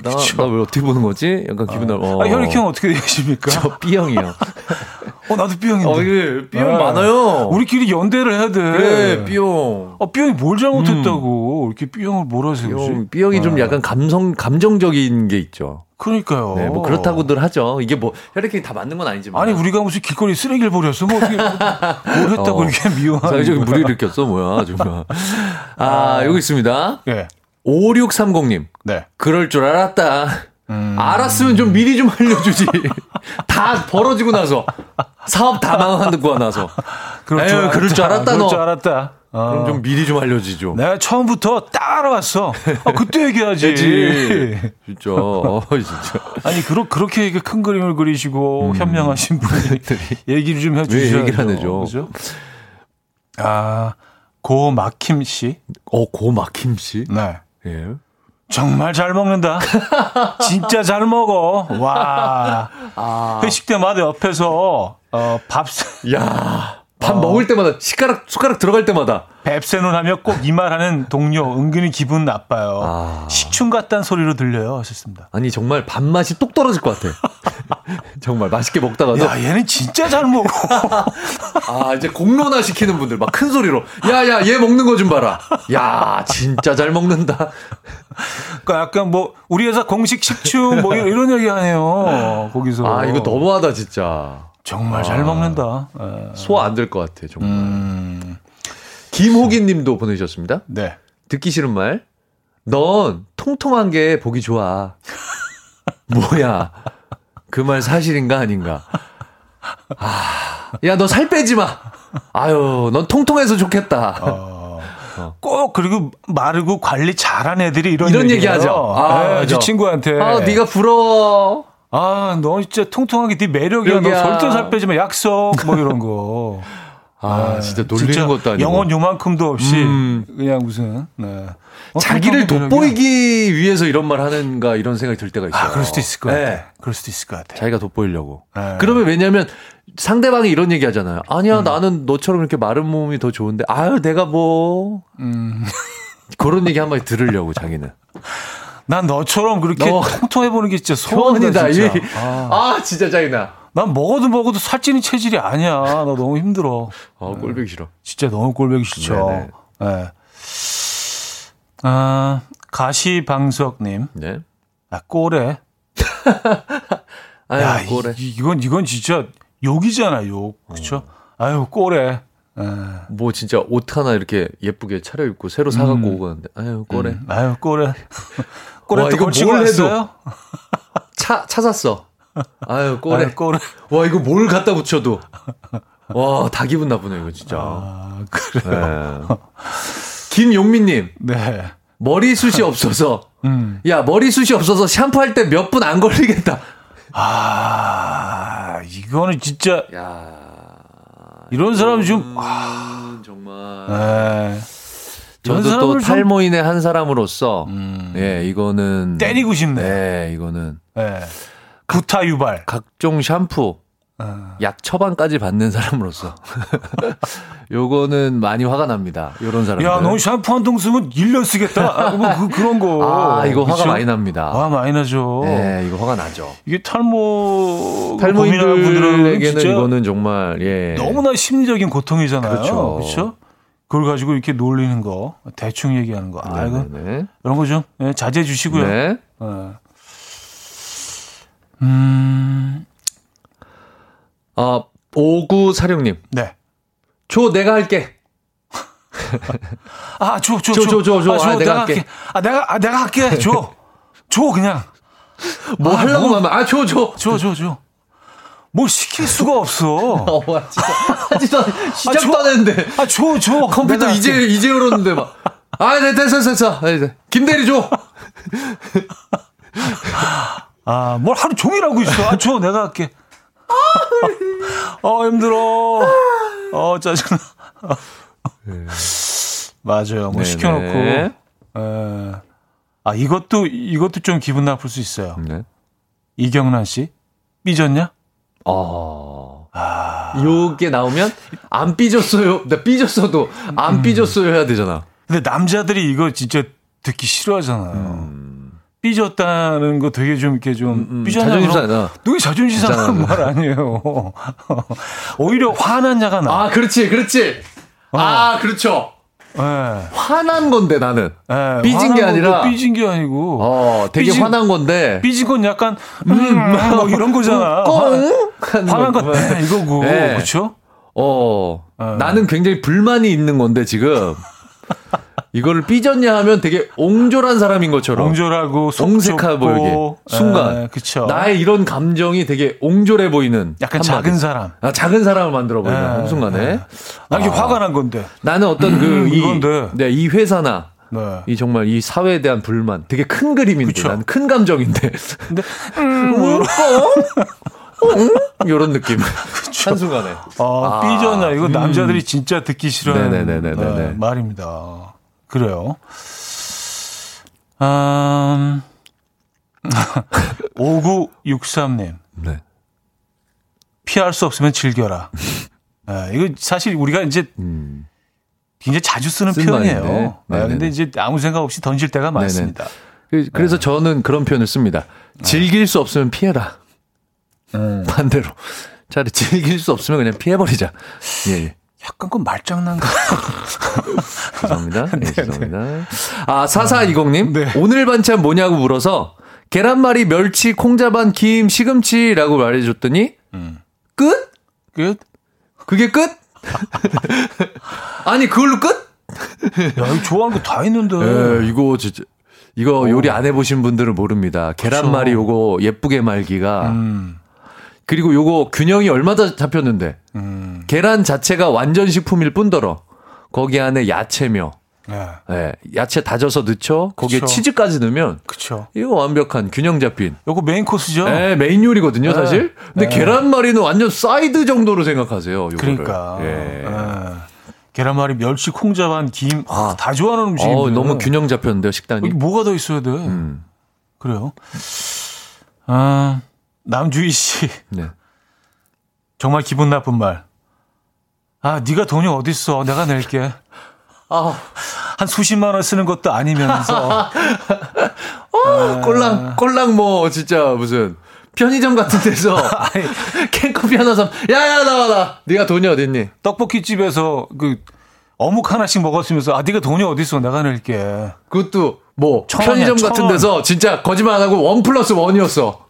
[SPEAKER 4] 나, 나왜 어떻게 보는 거지? 약간 기분 나, 어.
[SPEAKER 1] 아, 혈액형 어떻게 되십니까?
[SPEAKER 4] 저 B형이요.
[SPEAKER 1] 어 나도 B형인데.
[SPEAKER 4] 어, 이게 B형
[SPEAKER 1] 예.
[SPEAKER 4] 많아요.
[SPEAKER 1] 우리끼리 연대를 해야 돼.
[SPEAKER 4] 그래, B형.
[SPEAKER 1] 어, B형이 뭘 잘못했다고 이렇게 B형을 몰아세우지?
[SPEAKER 4] B형, B형이 좀 약간 감성, 감정적인 게 있죠.
[SPEAKER 1] 그러니까요.
[SPEAKER 4] 네, 뭐 그렇다고들 하죠. 이게 뭐 혈액형이 다 맞는 건 아니지만.
[SPEAKER 1] 아니 우리가 무슨 길거리 쓰레기를 버렸어? 뭐 어떻게 뭘 했다고
[SPEAKER 4] 어.
[SPEAKER 1] 이렇게 미워하는
[SPEAKER 4] 사회적인
[SPEAKER 1] 거야?
[SPEAKER 4] 무리를 꼈어, 뭐야, 정말. 아, 여기 있습니다.
[SPEAKER 1] 예.
[SPEAKER 4] 5630님.
[SPEAKER 1] 네.
[SPEAKER 4] 그럴 줄 알았다.
[SPEAKER 1] 음.
[SPEAKER 4] 알았으면 좀 미리 좀 알려주지. 다 벌어지고 나서. 사업 다 망하고 나서.
[SPEAKER 1] 그럴
[SPEAKER 4] 에휴, 그럴 줄 알았다,
[SPEAKER 1] 그럴
[SPEAKER 4] 너.
[SPEAKER 1] 줄 알았다. 어.
[SPEAKER 4] 그럼 좀 미리 좀 알려주죠.
[SPEAKER 1] 내가 처음부터 딱 알아왔어. 아, 그때 얘기하지.
[SPEAKER 4] 진짜. 어, 진짜.
[SPEAKER 1] 아니, 그러, 그렇게 큰 그림을 그리시고 현명하신 분이 얘기를 좀 해주셔야
[SPEAKER 4] 왜 얘기를 안 해줘?
[SPEAKER 1] 그죠? 아, 고막힘 씨.
[SPEAKER 4] 어, 고막힘 씨?
[SPEAKER 1] 네.
[SPEAKER 4] 예.
[SPEAKER 1] 정말 잘 먹는다. 진짜 잘 먹어. 와.
[SPEAKER 4] 아.
[SPEAKER 1] 회식 때마다 옆에서 어, 밥
[SPEAKER 4] 야. 밥
[SPEAKER 1] 어.
[SPEAKER 4] 먹을 때마다, 숟가락, 숟가락 들어갈 때마다.
[SPEAKER 1] 뱁새눈 하며 꼭 이 말하는 동료 은근히 기분 나빠요.
[SPEAKER 4] 아.
[SPEAKER 1] 식충 같다는 소리로 들려요. 하셨습니다.
[SPEAKER 4] 아니, 정말 밥맛이 똑 떨어질 것 같아. 정말 맛있게 먹다가도.
[SPEAKER 1] 야, 얘는 진짜 잘 먹어.
[SPEAKER 4] 아, 이제 공론화 시키는 분들 막 큰 소리로. 야, 야, 얘 먹는 거 좀 봐라. 야, 진짜 잘 먹는다.
[SPEAKER 1] 그러니까 약간 뭐 우리 회사 공식 식충 뭐 이런, 얘기 하네요. 거기서.
[SPEAKER 4] 아, 이거 너무하다, 진짜.
[SPEAKER 1] 정말 잘 먹는다. 예.
[SPEAKER 4] 소화 안될 것 같아, 정말.
[SPEAKER 1] 음,
[SPEAKER 4] 김호기 님도 보내주셨습니다.
[SPEAKER 1] 네.
[SPEAKER 4] 듣기 싫은 말. 넌 통통한 게 보기 좋아. 뭐야. 그 말 사실인가 아닌가. 아, 야, 너 살 빼지 마. 아유, 넌 통통해서 좋겠다.
[SPEAKER 1] 어. 꼭 그리고 마르고 관리 잘한 애들이 이런,
[SPEAKER 4] 이런
[SPEAKER 1] 얘기해요.
[SPEAKER 4] 얘기하죠. 아,
[SPEAKER 1] 네, 제
[SPEAKER 4] 맞아.
[SPEAKER 1] 친구한테.
[SPEAKER 4] 아, 네가 부러워.
[SPEAKER 1] 아, 너 진짜 통통하게 네 매력이야. 너
[SPEAKER 4] 매력이야.
[SPEAKER 1] 절대 살 빼지 마. 약속. 뭐 이런 거.
[SPEAKER 4] 아, 진짜 놀리는 것도 아니고.
[SPEAKER 1] 영혼 요만큼도 없이
[SPEAKER 4] 음.
[SPEAKER 1] 그냥 무슨 네. 어,
[SPEAKER 4] 자기를 돋보이기 위해서 이런 말 하는가 이런 생각이 들 때가 있어요.
[SPEAKER 1] 아, 그럴 수도 있을 것 같아.
[SPEAKER 4] 네.
[SPEAKER 1] 그럴 수도 있을 것 같아.
[SPEAKER 4] 자기가 돋보이려고.
[SPEAKER 1] 네.
[SPEAKER 4] 그러면 왜냐면 상대방이 이런 얘기 하잖아요. 아니야, 나는 너처럼 이렇게 마른 몸이 더 좋은데, 아유, 내가 뭐.
[SPEAKER 1] 음.
[SPEAKER 4] 그런 얘기 한 마디 들으려고, 자기는.
[SPEAKER 1] 난 너처럼 그렇게
[SPEAKER 4] 너-
[SPEAKER 1] 통통해 보는 게 진짜 소원이다.
[SPEAKER 4] 소원이다.
[SPEAKER 1] 진짜.
[SPEAKER 4] 이- 아, 진짜 짜증나.
[SPEAKER 1] 난 먹어도 먹어도 살찌는 체질이 아니야. 나 너무 힘들어.
[SPEAKER 4] 아, 꼴보기 싫어.
[SPEAKER 1] 진짜 너무 꼴보기 싫죠. 네. 아, 가시방석님.
[SPEAKER 4] 네.
[SPEAKER 1] 아, 꼬래.
[SPEAKER 4] 아유,
[SPEAKER 1] 야,
[SPEAKER 4] 꼬래.
[SPEAKER 1] 이, 이건, 이건 진짜 욕이잖아, 욕. 그쵸? 아유, 꼬래. 예.
[SPEAKER 4] 뭐 진짜 옷 하나 이렇게 예쁘게 차려입고 새로 사갖고 오고는데, 아유, 꼬래.
[SPEAKER 1] 음, 아유, 꼬래. 꼬래
[SPEAKER 4] 와,
[SPEAKER 1] 또
[SPEAKER 4] 이거
[SPEAKER 1] 걸치고
[SPEAKER 4] 뭘.
[SPEAKER 1] 왔어요?
[SPEAKER 4] 차, 차 샀어. 아유.
[SPEAKER 1] 아유, 꼬래.
[SPEAKER 4] 와, 이거 뭘 갖다 붙여도. 와, 다 기분 나쁘네, 이거 진짜.
[SPEAKER 1] 아, 그래.
[SPEAKER 4] 네. 김용민님,
[SPEAKER 1] 네.
[SPEAKER 4] 머리숱이 없어서.
[SPEAKER 1] 음.
[SPEAKER 4] 야, 머리숱이 없어서 샴푸할 때 몇 분 안 걸리겠다.
[SPEAKER 1] 아, 이거는 진짜,
[SPEAKER 4] 야
[SPEAKER 1] 이런 사람 좀, 아,
[SPEAKER 4] 음, 정말.
[SPEAKER 1] 예. 이런
[SPEAKER 4] 저도 또 탈모인의 한 사람으로서,
[SPEAKER 1] 음.
[SPEAKER 4] 예, 이거는.
[SPEAKER 1] 때리고 싶네.
[SPEAKER 4] 네, 이거는.
[SPEAKER 1] 예. 구타 유발.
[SPEAKER 4] 각종 샴푸,
[SPEAKER 1] 어.
[SPEAKER 4] 약 처방까지 받는 사람으로서. 요거는 많이 화가 납니다. 요런 사람들.
[SPEAKER 1] 야, 너 샴푸 한 통 쓰면 1년 쓰겠다? 아, 뭐, 그, 그런 거.
[SPEAKER 4] 아, 이거 화가
[SPEAKER 1] 그쵸?
[SPEAKER 4] 많이 납니다.
[SPEAKER 1] 화 많이 나죠.
[SPEAKER 4] 네, 이거 화가 나죠.
[SPEAKER 1] 이게 탈모,
[SPEAKER 4] 탈모인들에게는 이거는 정말, 예.
[SPEAKER 1] 너무나 심리적인 고통이잖아요.
[SPEAKER 4] 그렇죠.
[SPEAKER 1] 그렇죠? 그걸 가지고 이렇게 놀리는 거, 대충 얘기하는 거. 아, 이거
[SPEAKER 4] 네네.
[SPEAKER 1] 이런 거좀 예, 자제해 주시고요.
[SPEAKER 4] 네.
[SPEAKER 1] 예. 음,
[SPEAKER 4] 아, 5946님.
[SPEAKER 1] 네.
[SPEAKER 4] 줘, 내가 할게.
[SPEAKER 1] 아, 줘, 줘,
[SPEAKER 4] 줘, 줘, 줘, 줘.
[SPEAKER 1] 아,
[SPEAKER 4] 아, 내가 할게.
[SPEAKER 1] 할게. 아, 내가, 아, 내가 할게. 줘. 줘, 그냥.
[SPEAKER 4] 뭐
[SPEAKER 1] 아,
[SPEAKER 4] 하려고
[SPEAKER 1] 뭐.
[SPEAKER 4] 하면, 아, 줘, 줘.
[SPEAKER 1] 줘, 줘, 줘. 뭘 시킬 수가 없어.
[SPEAKER 4] 어, 와, 진짜. 하지도 않- 시작도
[SPEAKER 1] 줘.
[SPEAKER 4] 안 했는데.
[SPEAKER 1] 아, 줘, 줘.
[SPEAKER 4] 컴퓨터 이제,
[SPEAKER 1] 할게.
[SPEAKER 4] 이제 열었는데 막. 아, 네, 됐어, 됐어, 됐어. 네, 네. 김대리 줘.
[SPEAKER 1] 아, 뭘 하루 종일 하고 있어. 아, 줘, 내가 할게. 어, 힘들어. 어, 짜증나. 맞아요. 뭐
[SPEAKER 4] 네네.
[SPEAKER 1] 시켜놓고. 에. 아, 이것도, 이것도 좀 기분 나쁠 수 있어요.
[SPEAKER 4] 네.
[SPEAKER 1] 이경란 씨? 삐졌냐?
[SPEAKER 4] 어. 요게 나오면 안 삐졌어요. 나 삐졌어도 안 삐졌어요 해야 되잖아.
[SPEAKER 1] 근데 남자들이 이거 진짜 듣기 싫어하잖아요. 삐졌다는 거 되게 좀 이렇게 좀
[SPEAKER 4] 음,
[SPEAKER 1] 삐졌냐
[SPEAKER 4] 자존심 상하잖아.
[SPEAKER 1] 되게 자존심 상하는. 말 아니에요. 오히려 화난 자가 나.
[SPEAKER 4] 아, 그렇지, 그렇지. 아, 그렇죠.
[SPEAKER 1] 예.
[SPEAKER 4] 화난 건데 나는.
[SPEAKER 1] 예,
[SPEAKER 4] 삐진 게 아니라-
[SPEAKER 1] 삐진 게 아니고.
[SPEAKER 4] 어, 되게
[SPEAKER 1] 삐진-
[SPEAKER 4] 화난 건데.
[SPEAKER 1] 삐진 건 약간 음, 뭐 이런 거잖아. 화난
[SPEAKER 4] 거.
[SPEAKER 1] 건 네, 이거고.
[SPEAKER 4] 네.
[SPEAKER 1] 그렇죠?
[SPEAKER 4] 어,
[SPEAKER 1] 어.
[SPEAKER 4] 나는 굉장히 불만이 있는 건데 지금 이거를 삐졌냐 하면 되게 옹졸한 사람인 것처럼
[SPEAKER 1] 옹졸하고 속
[SPEAKER 4] 옹색하. 보이게 순간
[SPEAKER 1] 예, 그쵸.
[SPEAKER 4] 나의 이런 감정이 되게 옹졸해 보이는
[SPEAKER 1] 약간
[SPEAKER 4] 한마디.
[SPEAKER 1] 작은 사람.
[SPEAKER 4] 아, 작은 사람을 만들어 보이는
[SPEAKER 1] 예,
[SPEAKER 4] 한순간에
[SPEAKER 1] 나 이게
[SPEAKER 4] 아.
[SPEAKER 1] 화가 난 건데.
[SPEAKER 4] 나는 어떤
[SPEAKER 1] 음,
[SPEAKER 4] 그이
[SPEAKER 1] 이건데.
[SPEAKER 4] 네, 이 회사나
[SPEAKER 1] 네.
[SPEAKER 4] 이 정말 이 사회에 대한 불만 되게 큰 그림인데. 난 큰 감정인데
[SPEAKER 1] 근데 뭐
[SPEAKER 4] 이런 느낌 한순간에
[SPEAKER 1] 아,
[SPEAKER 4] 아,
[SPEAKER 1] 삐졌나 이거 남자들이 진짜 듣기 싫어하는
[SPEAKER 4] 네네네네네네.
[SPEAKER 1] 어, 말입니다. 그래요. 음, 5963님
[SPEAKER 4] 네.
[SPEAKER 1] 피할 수 없으면 즐겨라. 아, 이거 사실 우리가 이제
[SPEAKER 4] 음.
[SPEAKER 1] 굉장히 자주 쓰는
[SPEAKER 4] 쓴
[SPEAKER 1] 표현이에요.
[SPEAKER 4] 네네네.
[SPEAKER 1] 근데 이제 아무 생각 없이 던질 때가 많습니다.
[SPEAKER 4] 그-
[SPEAKER 1] 네.
[SPEAKER 4] 그래서 저는 그런 표현을 씁니다. 즐길 수 없으면 피해라.
[SPEAKER 1] 음.
[SPEAKER 4] 반대로. 차라리 즐길 수 없으면 그냥 피해버리자. 예, 예.
[SPEAKER 1] 약간 그 말장난 같
[SPEAKER 4] 죄송합니다. 예, 죄송합니다. 아, 4420님.
[SPEAKER 1] 네.
[SPEAKER 4] 오늘 반찬 뭐냐고 물어서 계란말이, 멸치, 콩자반, 김, 시금치라고 말해줬더니
[SPEAKER 1] 음.
[SPEAKER 4] 끝?
[SPEAKER 1] 끝?
[SPEAKER 4] 그게 끝? 아니, 그걸로 끝?
[SPEAKER 1] 야, 이거 좋아하는 거 다 있는데.
[SPEAKER 4] 예, 이거 진짜. 이거 요리 안 해보신 분들은 모릅니다. 계란말이 요거 예쁘게 말기가.
[SPEAKER 1] 음,
[SPEAKER 4] 그리고 요거 균형이 얼마나 잡혔는데.
[SPEAKER 1] 음,
[SPEAKER 4] 계란 자체가 완전 식품일 뿐더러 거기 안에 야채며
[SPEAKER 1] 예,
[SPEAKER 4] 예, 야채 다져서 넣죠. 거기에
[SPEAKER 1] 그쵸.
[SPEAKER 4] 치즈까지 넣으면
[SPEAKER 1] 그쵸.
[SPEAKER 4] 이거 완벽한 균형 잡힌
[SPEAKER 1] 요거 main course죠?
[SPEAKER 4] 예, 메인 요리거든요, 사실. 근데
[SPEAKER 1] 네.
[SPEAKER 4] 계란말이는 완전 사이드 정도로 생각하세요. 요거를.
[SPEAKER 1] 그러니까.
[SPEAKER 4] 예.
[SPEAKER 1] 예. 계란말이, 멸치, 콩자반, 김, 아,
[SPEAKER 4] 아.
[SPEAKER 1] 다 좋아하는 음식인데.
[SPEAKER 4] 어, 너무 균형 잡혔는데요, 식단이.
[SPEAKER 1] 뭐가 더 있어야 돼?
[SPEAKER 4] 음.
[SPEAKER 1] 그래요. 아, 남주희 씨.
[SPEAKER 4] 네.
[SPEAKER 1] 정말 기분 나쁜 말. 아, 네가 돈이 어딨어. 내가 낼게.
[SPEAKER 4] 아,
[SPEAKER 1] 한 수십만 원 쓰는 것도 아니면서.
[SPEAKER 4] 꼴랑 꼴랑 뭐 진짜 무슨 편의점 같은 데서 캔커피 하나 사. 야야 나와 나. 네가 돈이 어딨니?
[SPEAKER 1] 떡볶이 집에서 그 어묵 하나씩 먹었으면서 아, 네가 돈이 어딨어. 내가 낼게.
[SPEAKER 4] 그것도 뭐 편의점
[SPEAKER 1] 천
[SPEAKER 4] 같은
[SPEAKER 1] 원.
[SPEAKER 4] 데서 진짜 거짓말 안 하고 원 플러스 원이었어.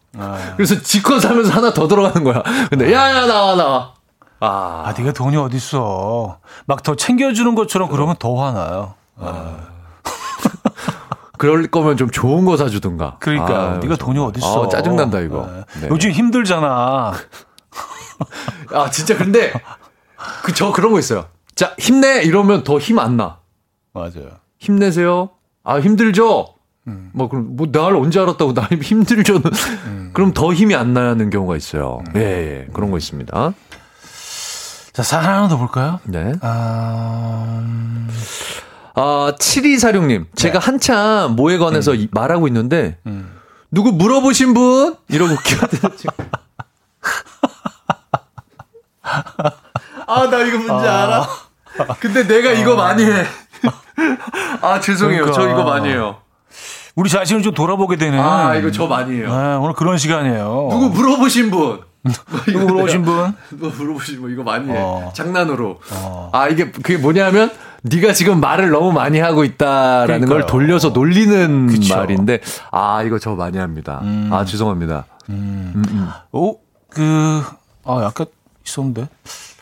[SPEAKER 4] 그래서 지컨 사면서 하나 더 들어가는 거야. 근데 야야 나와 나와. 아,
[SPEAKER 1] 아, 네가 돈이 어딨어. 막 더 챙겨주는 것처럼 그러면 더 화나요.
[SPEAKER 4] 그럴 거면 좀 좋은 거 사주든가.
[SPEAKER 1] 그러니까
[SPEAKER 4] 아유,
[SPEAKER 1] 네가 돈이 어딨어.
[SPEAKER 4] 아, 짜증 난다 이거.
[SPEAKER 1] 네.
[SPEAKER 4] 네.
[SPEAKER 1] 요즘 힘들잖아.
[SPEAKER 4] 아 진짜 근데 그 저 그런 거 있어요. 자 힘내 이러면 더 힘 안 나.
[SPEAKER 1] 맞아요.
[SPEAKER 4] 힘내세요. 아 힘들죠.
[SPEAKER 1] 음.
[SPEAKER 4] 뭐 그럼 뭐 날 언제 알았다고 나 힘들죠는
[SPEAKER 1] 음.
[SPEAKER 4] 그럼 더 힘이 안 나는 경우가 있어요. 예, 예 그런 거 있습니다.
[SPEAKER 1] 자, 사연 하나 더 볼까요?
[SPEAKER 4] 네.
[SPEAKER 1] 아, 음,
[SPEAKER 4] 아 7246님 제가 한참 뭐에 관해서 이- 말하고 있는데
[SPEAKER 1] 음.
[SPEAKER 4] 누구 물어보신 분 이러고 끼어들어 지금. 아나 이거 뭔지 알아? 근데 내가 이거 많이 해. 아 죄송해요. 저
[SPEAKER 1] 그러니까.
[SPEAKER 4] 이거 많이 해요.
[SPEAKER 1] 우리 자신을 좀 돌아보게 되는.
[SPEAKER 4] 아 이거 저 많이 해요.
[SPEAKER 1] 네, 오늘 그런 시간이에요.
[SPEAKER 4] 누구 물어보신 분?
[SPEAKER 1] 누구 물어보신 분?
[SPEAKER 4] 뭐 물어보신 분 이거 많이 해.
[SPEAKER 1] 어.
[SPEAKER 4] 장난으로. 아 이게 그게 뭐냐면 네가 지금 말을 너무 많이 하고 있다라는 걸
[SPEAKER 1] 그러니까요.
[SPEAKER 4] 돌려서 놀리는
[SPEAKER 1] 그쵸.
[SPEAKER 4] 말인데 아 이거 저 많이 합니다. 아 죄송합니다.
[SPEAKER 1] 오, 그, 아, 약간 있었는데.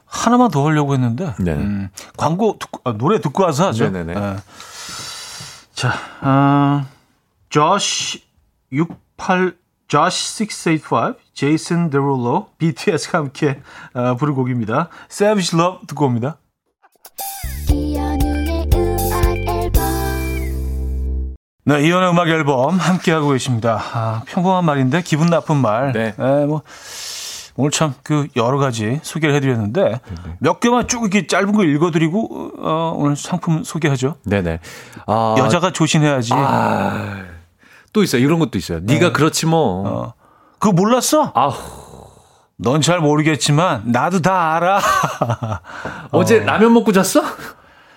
[SPEAKER 1] 하나만 더 하려고 했는데.
[SPEAKER 4] 네.
[SPEAKER 1] 음, 광고 듣고, 아, 노래 듣고 와서 하죠.
[SPEAKER 4] 네네네.
[SPEAKER 1] 예. 자, 어, 조시 68, 조시 685, 제이슨 데롤로, BTS가 함께 어, 부른 곡입니다. Savage Love 듣고 옵니다. 네, 이연의 음악 앨범 함께하고 계십니다. 아, 평범한 말인데 기분 나쁜 말.
[SPEAKER 4] 네.
[SPEAKER 1] 에, 뭐, 오늘 참 그 여러 가지 소개를 해드렸는데 몇 개만 쭉 이렇게 짧은 거 읽어드리고 어, 오늘 상품 소개하죠.
[SPEAKER 4] 네네. 아,
[SPEAKER 1] 여자가 조심해야지.
[SPEAKER 4] 아, 또 있어요. 이런 것도 있어요. 네가 그렇지 뭐.
[SPEAKER 1] 어. 그거 몰랐어?
[SPEAKER 4] 아우.
[SPEAKER 1] 넌 잘 모르겠지만 나도 다 알아.
[SPEAKER 4] 어제 라면 먹고 잤어?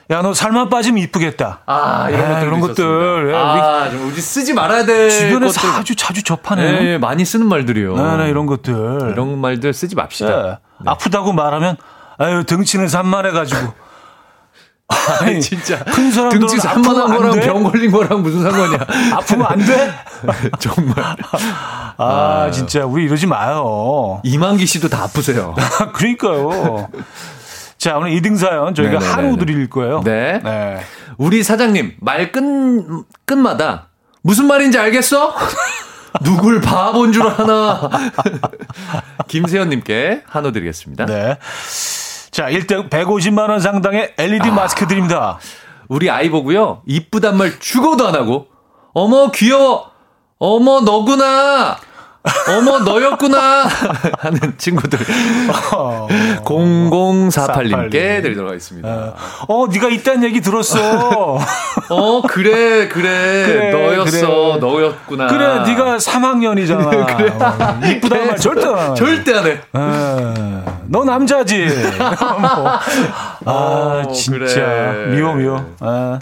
[SPEAKER 1] 야, 너 살만 빠지면 이쁘겠다.
[SPEAKER 4] 아, 이런
[SPEAKER 1] 아,
[SPEAKER 4] 것들
[SPEAKER 1] 이런 것들. 예,
[SPEAKER 4] 아, 좀 우리 쓰지 말아야 될
[SPEAKER 1] 주변에서
[SPEAKER 4] 것들.
[SPEAKER 1] 아주 자주 접하네.
[SPEAKER 4] 네, 예, 많이 쓰는 말들이요.
[SPEAKER 1] 네, 네, 이런 것들.
[SPEAKER 4] 이런 말들 쓰지 맙시다.
[SPEAKER 1] 예. 아프다고 말하면 아유 등치는 산만해가지고. 아니
[SPEAKER 4] 진짜
[SPEAKER 1] 큰 사람들은
[SPEAKER 4] 등치 산만한
[SPEAKER 1] 안
[SPEAKER 4] 거랑
[SPEAKER 1] 돼?
[SPEAKER 4] 병 걸린 거랑 무슨 상관이야?
[SPEAKER 1] 아프면 안 돼?
[SPEAKER 4] 정말
[SPEAKER 1] 아, 진짜 우리 이러지 마요.
[SPEAKER 4] 이만기 씨도 다 아프세요.
[SPEAKER 1] 그러니까요. 자 오늘 2등 사연 저희가
[SPEAKER 4] 네네네네.
[SPEAKER 1] 한우 드릴 거예요.
[SPEAKER 4] 네.
[SPEAKER 1] 네.
[SPEAKER 4] 우리 사장님 말 끝 끝마다 무슨 말인지 알겠어? 누굴 바본 줄 아나? 김세현님께 한우 드리겠습니다.
[SPEAKER 1] 네. 자 1등 150만 원 상당의 LED 마스크 드립니다.
[SPEAKER 4] 우리 아이 보고요. 이쁘단 말 죽어도 안 하고. 어머 귀여워. 어머 너구나 어머 너였구나 하는 친구들
[SPEAKER 1] 어,
[SPEAKER 4] 0048님께 드리도록 하겠습니다.
[SPEAKER 1] 어 네가 이딴 얘기 들었어.
[SPEAKER 4] 어 그래 그래,
[SPEAKER 1] 그래,
[SPEAKER 4] 너였어
[SPEAKER 1] 그래.
[SPEAKER 4] 너였구나
[SPEAKER 1] 그래 네가 3학년이잖아.
[SPEAKER 4] 그래.
[SPEAKER 1] 이쁘단 말 절대 안 해.
[SPEAKER 4] 절대 안 해.
[SPEAKER 1] 에, 너 남자지. 뭐. 아,
[SPEAKER 4] 어,
[SPEAKER 1] 진짜.
[SPEAKER 4] 그래.
[SPEAKER 1] 미워, 미워. 아.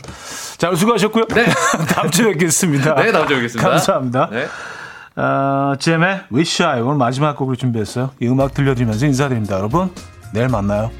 [SPEAKER 1] 자, 수고하셨고요.
[SPEAKER 4] 네.
[SPEAKER 1] 다음 주에 뵙겠습니다.
[SPEAKER 4] 네, 다음 주에 뵙겠습니다.
[SPEAKER 1] 감사합니다.
[SPEAKER 4] 네.
[SPEAKER 1] 어, 잼의 Wish I 오늘 마지막 곡으로 준비했어요. 이 음악 들려드리면서 인사드립니다. 여러분, 내일 만나요.